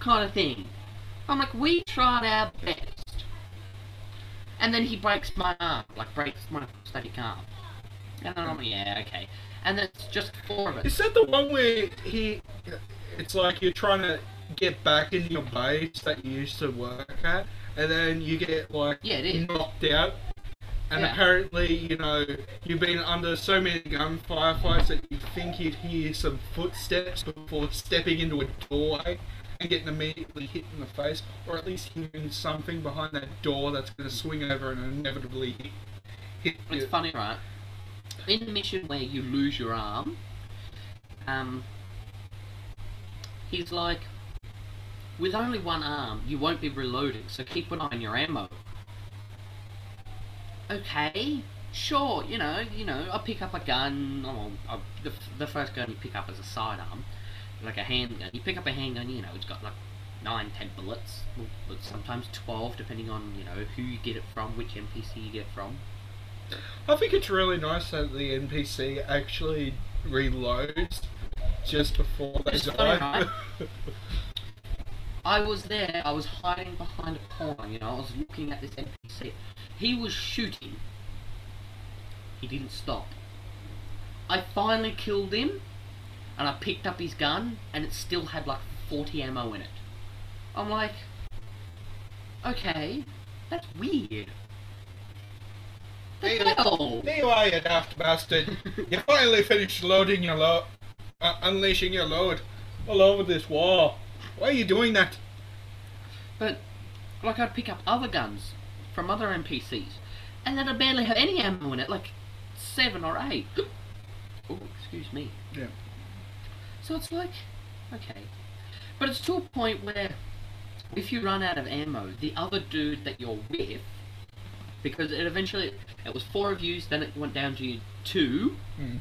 [SPEAKER 1] kind of thing. I'm like, we tried our best. And then he breaks my arm, like breaks my prosthetic arm. And then I'm like, yeah, okay. And then it's just four of us.
[SPEAKER 2] Is that the one where he? It's like you're trying to get back in your base that you used to work at, and then you get like
[SPEAKER 1] Yeah, it
[SPEAKER 2] knocked out. And
[SPEAKER 1] Yeah.
[SPEAKER 2] apparently, you know, you've been under so many gunfire fights that you think you'd hear some footsteps before stepping into a doorway and getting immediately hit in the face, or at least hearing something behind that door that's going to swing over and inevitably hit, hit
[SPEAKER 1] It's
[SPEAKER 2] you.
[SPEAKER 1] funny, right? In the mission where you lose your arm, um, he's like, with only one arm, you won't be reloading, so keep an eye on your ammo. Okay, sure, you know, you know, I pick up a gun. Oh, I, the, the first gun you pick up is a sidearm, like a handgun. You pick up a handgun, you know, it's got like nine, ten bullets, but sometimes twelve, depending on you know who you get it from, which NPC you get it from.
[SPEAKER 2] I think it's really nice that the NPC actually reloads just before they
[SPEAKER 1] It's
[SPEAKER 2] die.
[SPEAKER 1] I was there, I was hiding behind a corner, you know, I was looking at this NPC. He was shooting. He didn't stop. I finally killed him, and I picked up his gun, and it still had like 40 ammo in it. I'm like, okay, that's weird. The
[SPEAKER 2] There,
[SPEAKER 1] hell?
[SPEAKER 2] there you are, you daft bastard. You finally finished loading your load, uh, unleashing your load all over this wall. Why are you doing that?
[SPEAKER 1] But, like, I'd pick up other guns from other NPCs, and then I barely have any ammo in it, like seven or eight. oh, excuse me.
[SPEAKER 2] Yeah.
[SPEAKER 1] So it's like, okay. But it's to a point where, if you run out of ammo, the other dude that you're with, because it eventually, it was four of you, then it went down to two,
[SPEAKER 2] Hmm.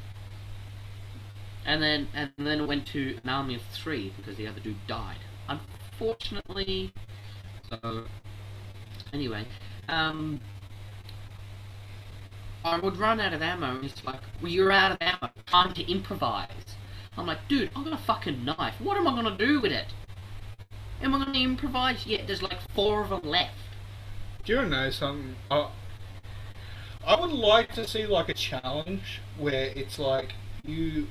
[SPEAKER 1] and then and then it went to an army of three because the other dude died. Unfortunately, so anyway, um, I would run out of ammo, and it's like, well, you're out of ammo. Time to improvise. I'm like, dude, I've got a fucking knife. What am I gonna do with it? Am I gonna improvise? Yeah, there's like four of them left.
[SPEAKER 2] Do you know something? Uh, I would like to see like a challenge where it's like you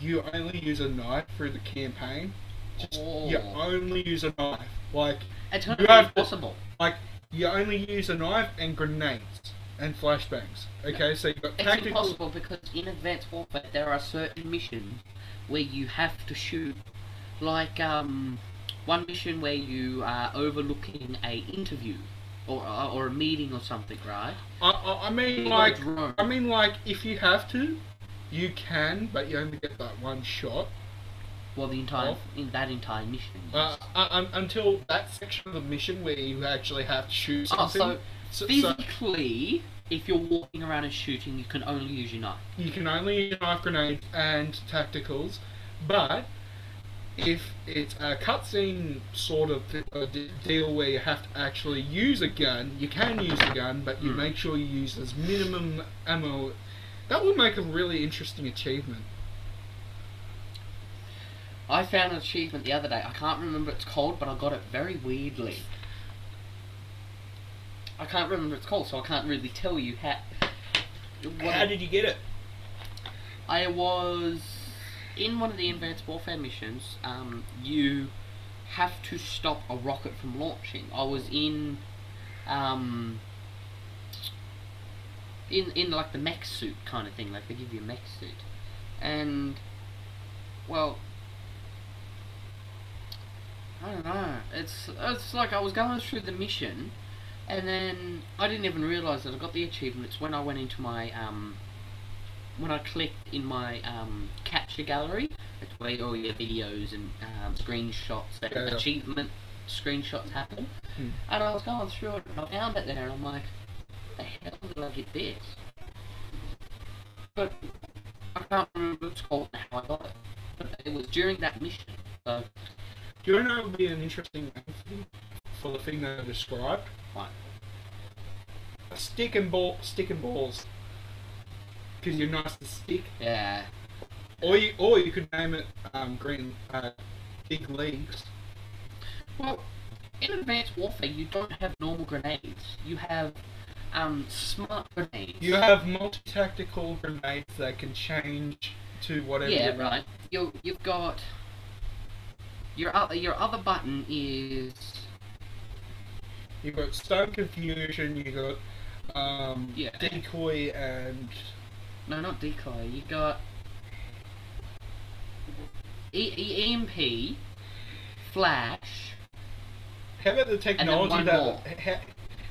[SPEAKER 2] you only use a knife through the campaign. Just, You
[SPEAKER 1] Oh.
[SPEAKER 2] only use a knife. Like
[SPEAKER 1] It's
[SPEAKER 2] You have
[SPEAKER 1] impossible.
[SPEAKER 2] like you only use a knife and grenades and flashbangs. Okay, so you've got
[SPEAKER 1] It's
[SPEAKER 2] tactical.
[SPEAKER 1] impossible because in Advanced Warfare there are certain missions where you have to shoot, like um, one mission where you are overlooking a interview or or a meeting or something, right?
[SPEAKER 2] I, I, I mean,
[SPEAKER 1] You
[SPEAKER 2] like. I mean, like, if you have to, you can, but you only get that one shot.
[SPEAKER 1] Well, the entire
[SPEAKER 2] Off.
[SPEAKER 1] in that entire mission.
[SPEAKER 2] Uh, uh, un- until that section of the mission where you actually have to shoot
[SPEAKER 1] oh,
[SPEAKER 2] something.
[SPEAKER 1] so
[SPEAKER 2] so, so
[SPEAKER 1] physically, if you're walking around and shooting, you can only use your knife.
[SPEAKER 2] you can only use knife grenades and tacticals, but if it's a cutscene sort of deal where you have to actually use a gun, you can use a gun, but you
[SPEAKER 1] Hmm.
[SPEAKER 2] make sure you use as minimum ammo. That would make a really interesting achievement.
[SPEAKER 1] I found an achievement the other day. I can't remember what it's called, but I got it very weirdly. I can't remember what it's called, so I can't really tell you how. what
[SPEAKER 2] How did you get it?
[SPEAKER 1] I was in one of the Advanced Warfare missions. Um, you have to stop a rocket from launching. I was in, um, in in like the mech suit kind of thing. Like they give you a mech suit, and well, I don't know. It's it's like I was going through the mission, and then I didn't even realize that I got the achievements when I went into my um when I clicked in my um, capture gallery, it's where all your videos and um, screenshots, and
[SPEAKER 2] Yeah, yeah.
[SPEAKER 1] achievement screenshots happen.
[SPEAKER 2] Hmm.
[SPEAKER 1] And I was going through it and I found it there and I'm like, the hell did I get this? But I can't remember what it's called and how I got it. But it was during that mission. So,
[SPEAKER 2] Do you know what would be an interesting name for- for the thing that I described? A stick and ball, stick and balls. Because you're nice to stick.
[SPEAKER 1] yeah.
[SPEAKER 2] Or you, or you could name it um, green uh, big leagues.
[SPEAKER 1] Well, in Advanced Warfare, you don't have normal grenades. You have um smart grenades.
[SPEAKER 2] You have multi-tactical grenades that can change to whatever.
[SPEAKER 1] yeah, right. You you've got your other your other button is
[SPEAKER 2] You've got stone confusion. you've got um,
[SPEAKER 1] Yeah.
[SPEAKER 2] decoy and
[SPEAKER 1] no, not decoy. You got e- e- EMP, flash.
[SPEAKER 2] how about the technology that? ha-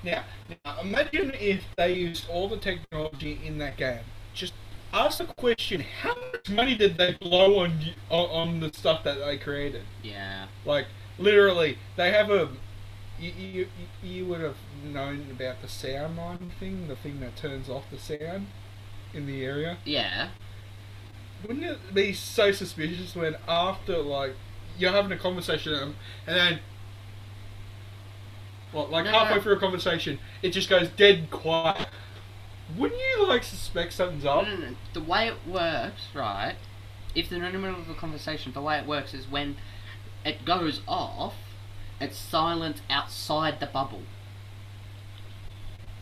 [SPEAKER 2] now, now, imagine if they used all the technology in that game. Just ask the question: How much money did they blow on on, on the stuff that they created?
[SPEAKER 1] Yeah.
[SPEAKER 2] Like literally, they have a. You, you, you- would have known about the sound line thing, the thing that turns off the sound in the area.
[SPEAKER 1] Yeah.
[SPEAKER 2] Wouldn't it be so suspicious when after like you're having a conversation and then well, like
[SPEAKER 1] No,
[SPEAKER 2] halfway through a conversation, it just goes dead quiet. Wouldn't you like suspect something's
[SPEAKER 1] No,
[SPEAKER 2] up?
[SPEAKER 1] no, no. The way it works, right? If they're in the middle of a conversation, the way it works is when it goes off, it's silent outside the bubble.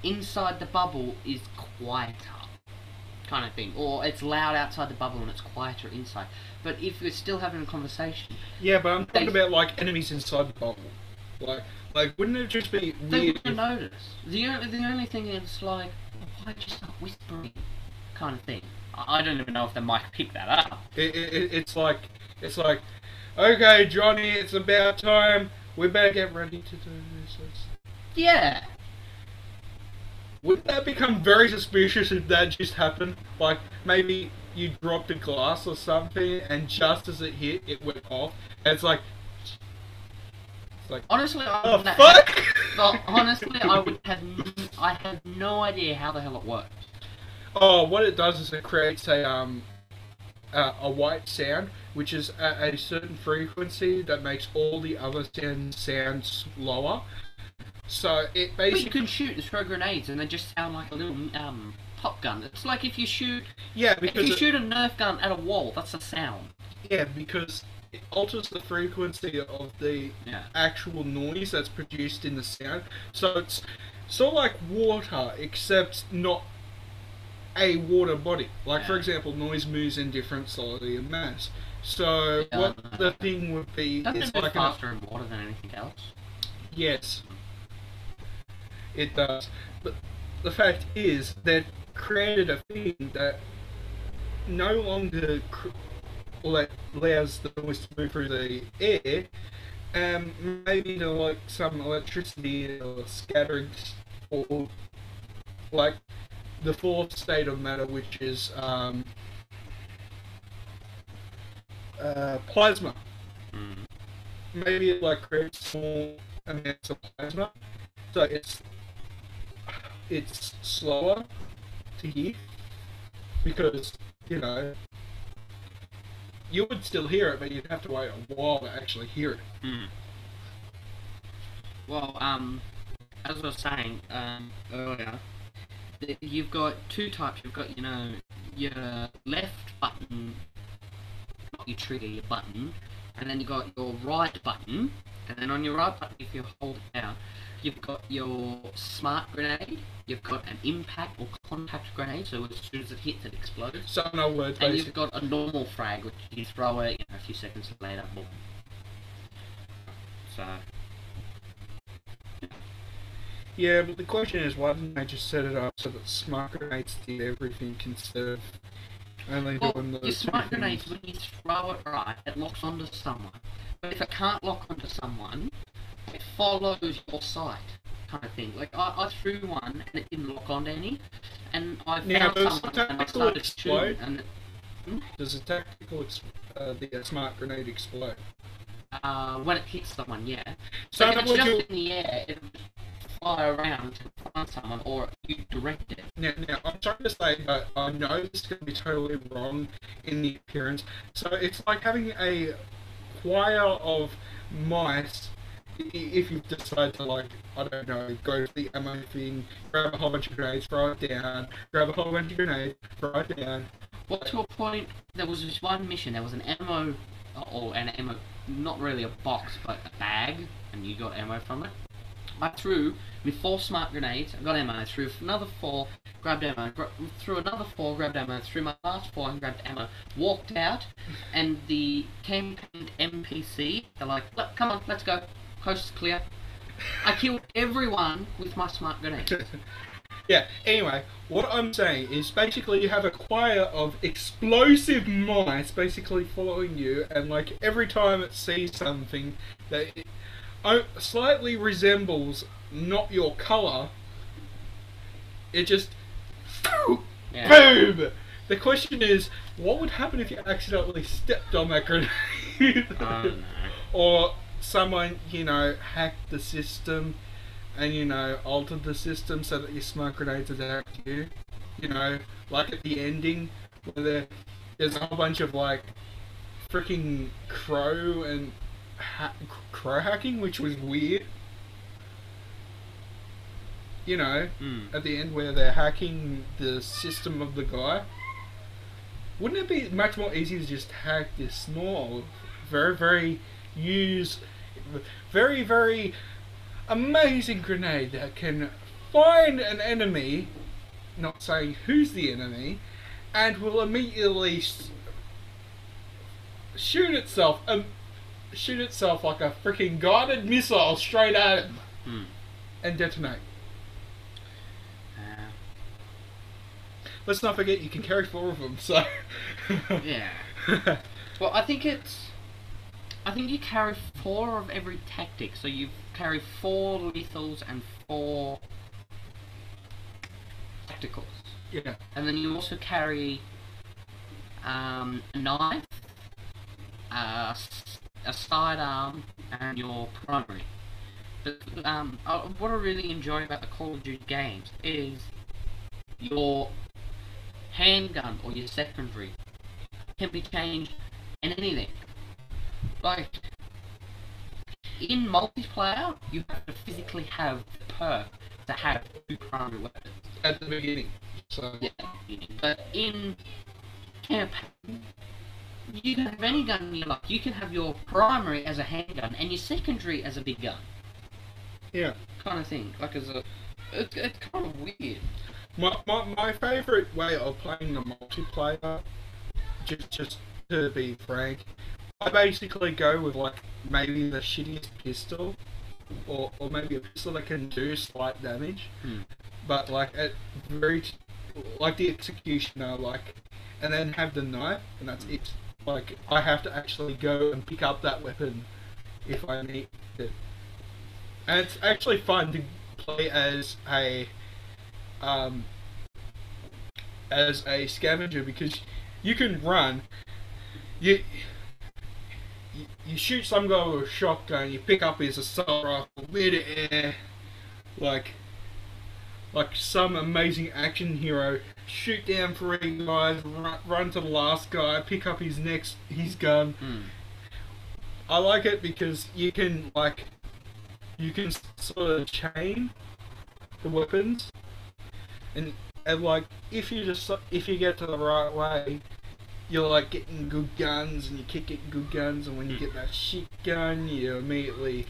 [SPEAKER 1] Inside the bubble is quieter, kind of thing. Or it's loud outside the bubble and it's quieter inside. But if you're still having a conversation,
[SPEAKER 2] Yeah, but I'm talking about like enemies inside the bubble. Like, like wouldn't it just be weird?
[SPEAKER 1] They wouldn't notice. The only, the only thing is like, why'd you start whispering? Kind of thing. I don't even know if the mic picked that up.
[SPEAKER 2] It, it- it's like it's like, okay, Johnny, it's about time. We better get ready to do this.
[SPEAKER 1] Yeah.
[SPEAKER 2] Wouldn't that become very suspicious if that just happened? Like maybe you dropped a glass or something, and just as it hit, it went off. And it's like, it's like,
[SPEAKER 1] Honestly, I
[SPEAKER 2] oh
[SPEAKER 1] wouldn't have-
[SPEAKER 2] fuck!
[SPEAKER 1] Well, honestly, I would have. I have no idea how the hell it works.
[SPEAKER 2] Oh, what it does is it creates a um a, a white sound, which is at a certain frequency that makes all the other sounds sound lower. So it
[SPEAKER 1] But you can shoot and throw grenades, and they just sound like a little um pop gun. It's like if you shoot
[SPEAKER 2] yeah
[SPEAKER 1] if you
[SPEAKER 2] it-
[SPEAKER 1] shoot a Nerf gun at a wall. That's a sound.
[SPEAKER 2] yeah because it alters the frequency of the
[SPEAKER 1] Yeah.
[SPEAKER 2] actual noise that's produced in the sound. So it's sort of like water, except not a water body. Like for example, noise moves in different solidity and mass. So
[SPEAKER 1] Yeah,
[SPEAKER 2] what the thing would be
[SPEAKER 1] Doesn't
[SPEAKER 2] is
[SPEAKER 1] it
[SPEAKER 2] like
[SPEAKER 1] faster in water than anything else?
[SPEAKER 2] yes, it does. But the fact is that created a thing that no longer let, allows the noise to move through the air, um, maybe to like some electricity or scattering, or like the fourth state of matter, which is um, uh, plasma.
[SPEAKER 1] Mm.
[SPEAKER 2] Maybe it like creates small amounts of plasma, so it's it's slower to hear because you know you would still hear it, but you'd have to wait a while to actually hear it.
[SPEAKER 1] Mm. Well, um, as I was saying um, earlier, you've got two types. You've got, you know, your left button, not your trigger, your button, and then you've got your right button, and then on your right button, if you hold it down, you've got your smart grenade, you've got an impact or contact grenade, so as soon as it hits, it explodes.
[SPEAKER 2] So no words,
[SPEAKER 1] And you've got a normal frag, which you throw it, you know, a few seconds later, boom. So,
[SPEAKER 2] yeah. But the question is, why didn't they just set it up so that smart grenades did everything instead of only
[SPEAKER 1] well,
[SPEAKER 2] doing the
[SPEAKER 1] your smart grenades, when you throw it right, it locks onto someone. But if it can't lock onto someone, it follows your sight, kind of thing. Like, I, I threw one, and it didn't lock onto any, and I found
[SPEAKER 2] Now,
[SPEAKER 1] someone, and I started
[SPEAKER 2] explode?
[SPEAKER 1] shooting, and it,
[SPEAKER 2] Does the tactical, uh, the uh, smart grenade explode?
[SPEAKER 1] Uh, when it hits someone, yeah.
[SPEAKER 2] So
[SPEAKER 1] So if it's just
[SPEAKER 2] you-
[SPEAKER 1] in the air, it'll fly around to find someone, or you direct it.
[SPEAKER 2] Now, now, I'm trying to say that I know this is going to be totally wrong in the appearance. So it's like having a choir of mice. If you decide to like, I don't know, go to the ammo thing, grab a whole bunch of grenades, throw it down, grab a whole bunch of grenades, throw it down.
[SPEAKER 1] Well, to a point, there was this one mission. There was an ammo, or an ammo, not really a box, but a bag, and you got ammo from it. I threw with four smart grenades. I got ammo. I threw another four, grabbed ammo. Threw another four, grabbed ammo. Threw my last four and grabbed ammo. Walked out, and the campaigned NPC. They're like, "Look, "Come on, let's go. Coast is clear." I killed everyone with my smart grenade.
[SPEAKER 2] Yeah, anyway, what I'm saying is basically you have a choir of explosive mice basically following you, and like every time it sees something that it slightly resembles not your colour, it just.
[SPEAKER 1] Yeah.
[SPEAKER 2] Boom! The question is, what would happen if you accidentally stepped on that grenade?
[SPEAKER 1] Oh no.
[SPEAKER 2] or someone, you know, hacked the system and, you know, altered the system so that your smoke grenades attacked you. You know, like at the ending, where there, there's a whole bunch of, like, freaking crow and ha- crow hacking, which was weird. You know,
[SPEAKER 1] Mm.
[SPEAKER 2] at the end where they're hacking the system of the guy. Wouldn't it be much more easy to just hack this small, very, very use, very, very amazing grenade that can find an enemy, not saying who's the enemy, and will immediately shoot itself, um, shoot itself like a freaking guided missile straight at him
[SPEAKER 1] Mm.
[SPEAKER 2] and detonate.
[SPEAKER 1] Uh,
[SPEAKER 2] Let's not forget you can carry four of them, so.
[SPEAKER 1] yeah. Well, I think it's. I think you carry four of every tactic. So you carry four lethals and four tacticals.
[SPEAKER 2] yeah.
[SPEAKER 1] And then you also carry um, a knife, a sidearm, and your primary. But um, uh, what I really enjoy about the Call of Duty games is your handgun or your secondary can be changed in anything. Like in multiplayer, you have to physically have the perk to have two primary weapons.
[SPEAKER 2] At the beginning. So.
[SPEAKER 1] Yeah, but in campaign, you can have any gun you like. You can have your primary as a handgun and your secondary as a big gun,
[SPEAKER 2] Yeah.
[SPEAKER 1] kind of thing. Like as a, it's, it's kind of weird.
[SPEAKER 2] My, my, my favourite way of playing the multiplayer, just just to be frank, I basically go with like maybe the shittiest pistol, or, or maybe a pistol that can do slight damage,
[SPEAKER 1] Hmm.
[SPEAKER 2] but like at very like the executioner, like, and then have the knife, and that's it. Like I have to actually go and pick up that weapon if I need it, and it's actually fun to play as a um, as a scavenger because you can run. You, you you shoot some guy with a shotgun. You pick up his assault rifle mid-air, like like some amazing action hero. Shoot down three guys, run, run to the last guy, pick up his next his gun.
[SPEAKER 1] Hmm.
[SPEAKER 2] I like it because you can like you can sort of chain the weapons, and and like if you just if you get to the right way, you're like getting good guns and you keep getting good guns, and when you get that shit gun, you immediately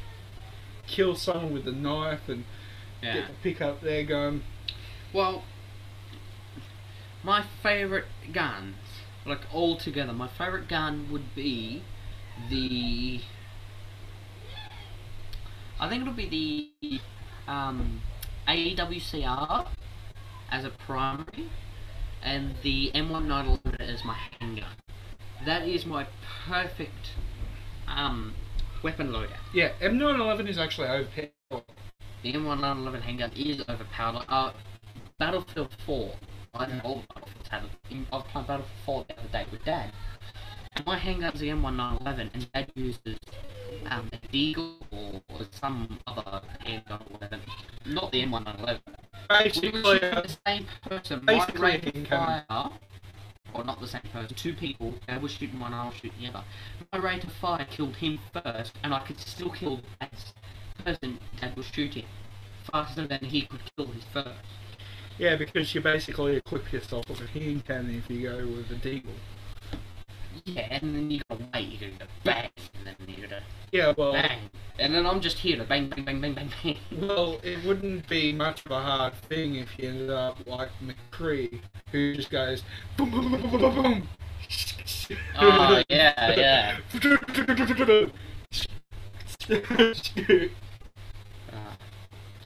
[SPEAKER 2] kill someone with a knife and
[SPEAKER 1] Yeah.
[SPEAKER 2] get to pick up their gun.
[SPEAKER 1] Well, my favorite guns, like all together, my favorite gun would be the. I think it'll be the um, AWCR as a primary, and the M1911 as my handgun. That is my perfect um, weapon loadout.
[SPEAKER 2] Yeah, M911 is actually overpowered.
[SPEAKER 1] The M1911 handgun is overpowered. Uh, Battlefield 4, I know all Battlefields have it. I was playing Battlefield 4 the other day with Dad. And my handgun's the M1911, and Dad uses um, a Deagle or, or some other handgun whatever. Not the M1911. We
[SPEAKER 2] Basically,
[SPEAKER 1] were shooting
[SPEAKER 2] uh,
[SPEAKER 1] the same person. My rate of fire, or not the same person, two people. Dad was shooting one, I was shooting the other. My rate of fire killed him first, and I could still kill Dad's person that was shooting faster than he could kill his first.
[SPEAKER 2] yeah, because you basically equip yourself with a hand cannon if you go with a deagle.
[SPEAKER 1] Yeah, and then you gotta wait, you gotta go bang, and then you gotta
[SPEAKER 2] Yeah, well,
[SPEAKER 1] bang. And then I'm just here to bang, bang, bang, bang, bang, bang.
[SPEAKER 2] Well, it wouldn't be much of a hard thing if you ended up like McCree, who just goes boom, boom, boom, boom, boom, boom.
[SPEAKER 1] Oh, yeah, yeah.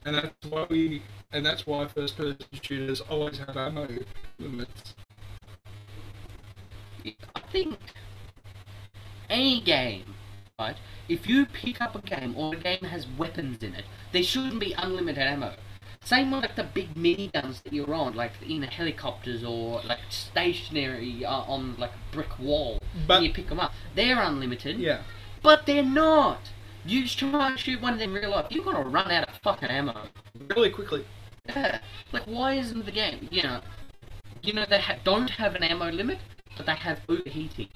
[SPEAKER 2] And that's why we, and that's why first-person shooters always have ammo limits.
[SPEAKER 1] I think any game, right? If you pick up a game or a game has weapons in it, there shouldn't be unlimited ammo. Same with like the big mini guns that you're on, like in helicopters or like stationary uh, on like a brick wall.
[SPEAKER 2] But-
[SPEAKER 1] and you pick them up, they're unlimited.
[SPEAKER 2] Yeah.
[SPEAKER 1] But they're not. You just try and shoot one of them in real life, you're gonna run out of fucking ammo.
[SPEAKER 2] Really quickly.
[SPEAKER 1] Yeah. Like, why isn't the game, you know, you know, they ha- don't have an ammo limit, but they have overheating.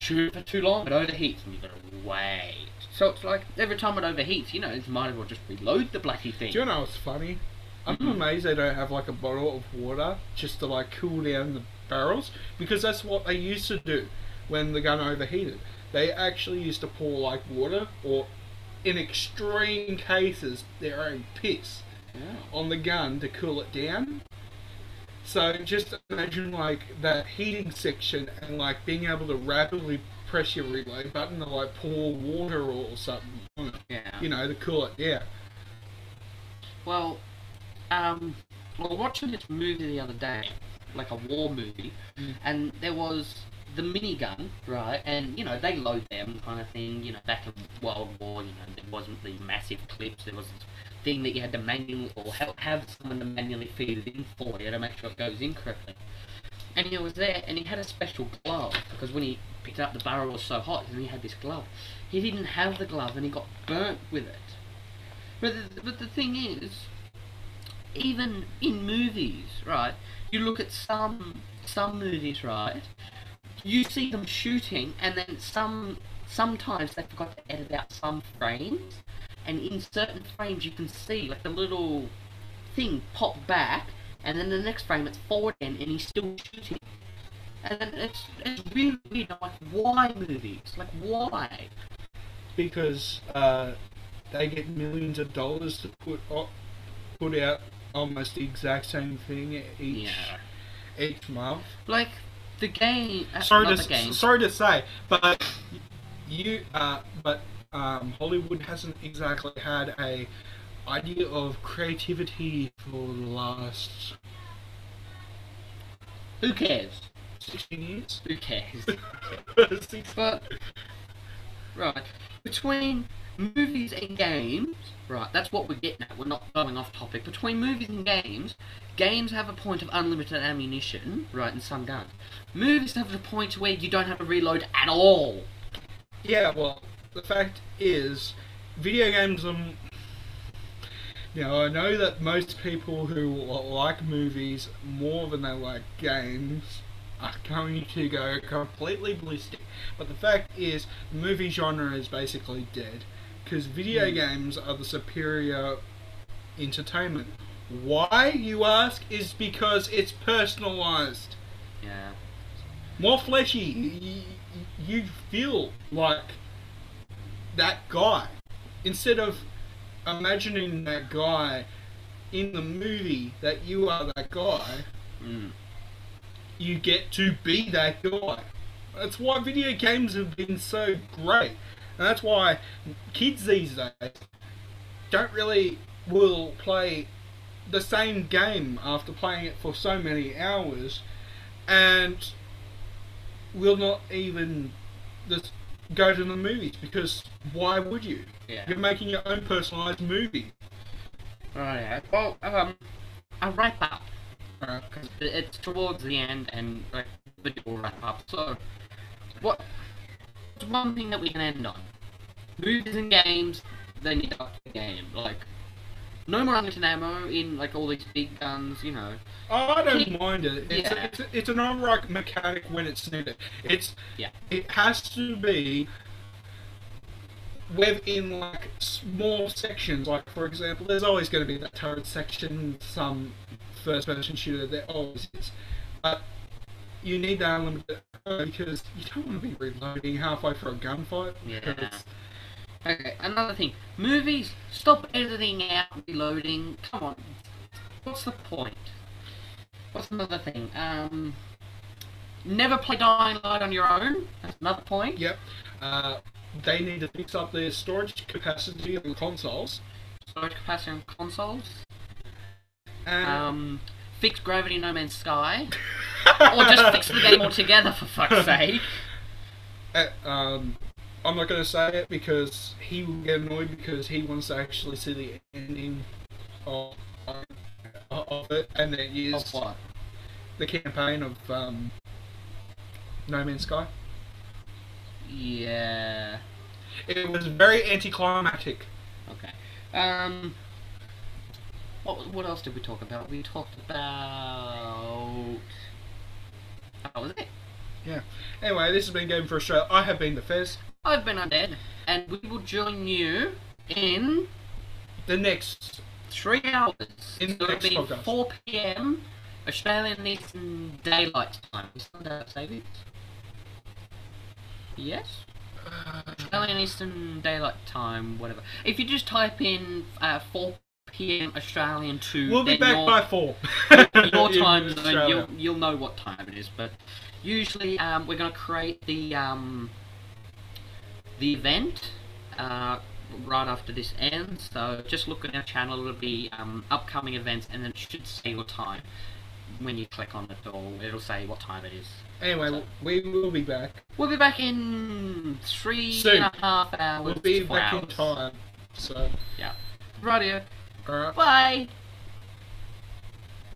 [SPEAKER 1] Shoot for too long, it overheats, and you gotta wait. So it's like, every time it overheats, you know, you might as well just reload the bloody thing.
[SPEAKER 2] Do you know what's funny? I'm
[SPEAKER 1] Mhm.
[SPEAKER 2] amazed they don't have like a bottle of water just to like cool down the barrels because that's what they used to do when the gun overheated. They actually used to pour like water or, in extreme cases, their own piss
[SPEAKER 1] Yeah.
[SPEAKER 2] on the gun to cool it down. So just imagine like that heating section and like being able to rapidly press your relay button to like pour water or something on it,
[SPEAKER 1] Yeah.
[SPEAKER 2] you know, to cool it down.
[SPEAKER 1] Well, um, I was watching this movie the other day, like a war movie,
[SPEAKER 2] Mm.
[SPEAKER 1] and there was the minigun, right? And you know they load them kind of thing. You know, back in World War, you know there wasn't the massive clips. There was thing that you had to manually or have, have someone to manually feed it in for you to make sure it goes in correctly. And he was there, and he had a special glove because when he picked up the barrel it was so hot, and he had this glove. He didn't have the glove, and he got burnt with it. But the, but the thing is, even in movies, right? You look at some some movies, right? You see them shooting, and then some sometimes they forgot to edit out some frames, and in certain frames you can see like the little thing pop back, and then the next frame it's forward again, and he's still shooting. And it's it's really weird. I'm like, why movies? Like, why?
[SPEAKER 2] because uh, they get millions of dollars to put o- put out almost the exact same thing each
[SPEAKER 1] Yeah.
[SPEAKER 2] each month.
[SPEAKER 1] Like the game. uh,
[SPEAKER 2] Sorry to
[SPEAKER 1] game.
[SPEAKER 2] sorry to say, but you uh, but um, Hollywood hasn't exactly had a idea of creativity for the last
[SPEAKER 1] Who cares?
[SPEAKER 2] sixteen years.
[SPEAKER 1] Who cares? But right between movies and games, right? That's what we're getting at. We're not going off topic. Between movies and games, games have a point of unlimited ammunition, right? In some guns, movies have a point where you don't have to reload at all.
[SPEAKER 2] Yeah, well, the fact is, video games are. You know, I know that most people who like movies more than they like games are going to go completely ballistic. But the fact is, the movie genre is basically dead. Because video
[SPEAKER 1] Hmm.
[SPEAKER 2] games are the superior entertainment. Why, you ask, is because it's personalized
[SPEAKER 1] Yeah.
[SPEAKER 2] more fleshy. You, you feel like that guy instead of imagining that guy in the movie that you are that guy.
[SPEAKER 1] Mm.
[SPEAKER 2] You get to be that guy. That's why video games have been so great, and that's why kids these days don't really will play the same game after playing it for so many hours, and will not even just go to the movies because why would you?
[SPEAKER 1] Yeah.
[SPEAKER 2] You're making your own personalized movie.
[SPEAKER 1] Right. Well, um, I'll wrap up. Because it's towards the end and like the video will wrap up. So, what? What's one thing that we can end on? Movies and games, they need to up the game. Like, no more unlimited ammo in like all these big guns. You know.
[SPEAKER 2] Oh, I don't mind it. It's,
[SPEAKER 1] Yeah.
[SPEAKER 2] a, it's, a, it's an alright mechanic when it's needed. It's
[SPEAKER 1] Yeah.
[SPEAKER 2] it has to be within like small sections. Like for example, there's always going to be that turret section. Some first-person shooter there always is, but you need that unlimited ammo because you don't want to be reloading halfway through a gunfight.
[SPEAKER 1] Yeah. Okay, another thing. Movies, stop editing out, reloading. Come on. What's the point? What's another thing? Um, never play Dying Light on your own. That's another point.
[SPEAKER 2] Yep. Uh, they need to fix up their storage capacity on consoles.
[SPEAKER 1] Storage capacity on consoles.
[SPEAKER 2] And
[SPEAKER 1] Um, fix Gravity No Man's Sky. or just fix the game altogether, for fuck's sake.
[SPEAKER 2] Uh, um, I'm not going to say it because he will get annoyed because he wants to actually see the ending of, of it, and that is
[SPEAKER 1] Of what?
[SPEAKER 2] the campaign of um, No Man's Sky.
[SPEAKER 1] Yeah.
[SPEAKER 2] It was very anticlimactic.
[SPEAKER 1] Okay. Um. What what else did we talk about? We talked about. That was it. Yeah.
[SPEAKER 2] Anyway, this has been Game for Australia. I have been the Fez.
[SPEAKER 1] I've been undead, and we will join you in
[SPEAKER 2] The next,
[SPEAKER 1] three hours.
[SPEAKER 2] In the
[SPEAKER 1] It'll
[SPEAKER 2] next
[SPEAKER 1] be
[SPEAKER 2] podcast.
[SPEAKER 1] 4 p.m. Australian Eastern Daylight Time. Is that to say it? Yes. Australian Eastern Daylight Time, whatever. If you just type in uh, 4 p.m. Australian 2,
[SPEAKER 2] we'll be back
[SPEAKER 1] your,
[SPEAKER 2] by four.
[SPEAKER 1] your time zone, you'll, you'll know what time it is. But usually, um, we're going to create the um, the event uh, right after this ends. So just look at our channel; it'll be um, upcoming events, and then it should say your time when you click on it, or it'll say what time it is.
[SPEAKER 2] Anyway,
[SPEAKER 1] So-
[SPEAKER 2] we will be back.
[SPEAKER 1] We'll be back in three
[SPEAKER 2] Soon.
[SPEAKER 1] and a half hours.
[SPEAKER 2] We'll be back in time. So, Yeah.
[SPEAKER 1] Radio.
[SPEAKER 2] alright.
[SPEAKER 1] Bye.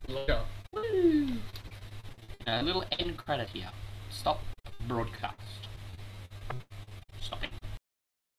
[SPEAKER 2] Later.
[SPEAKER 1] Woo. A little end credit here. Stop broadcast.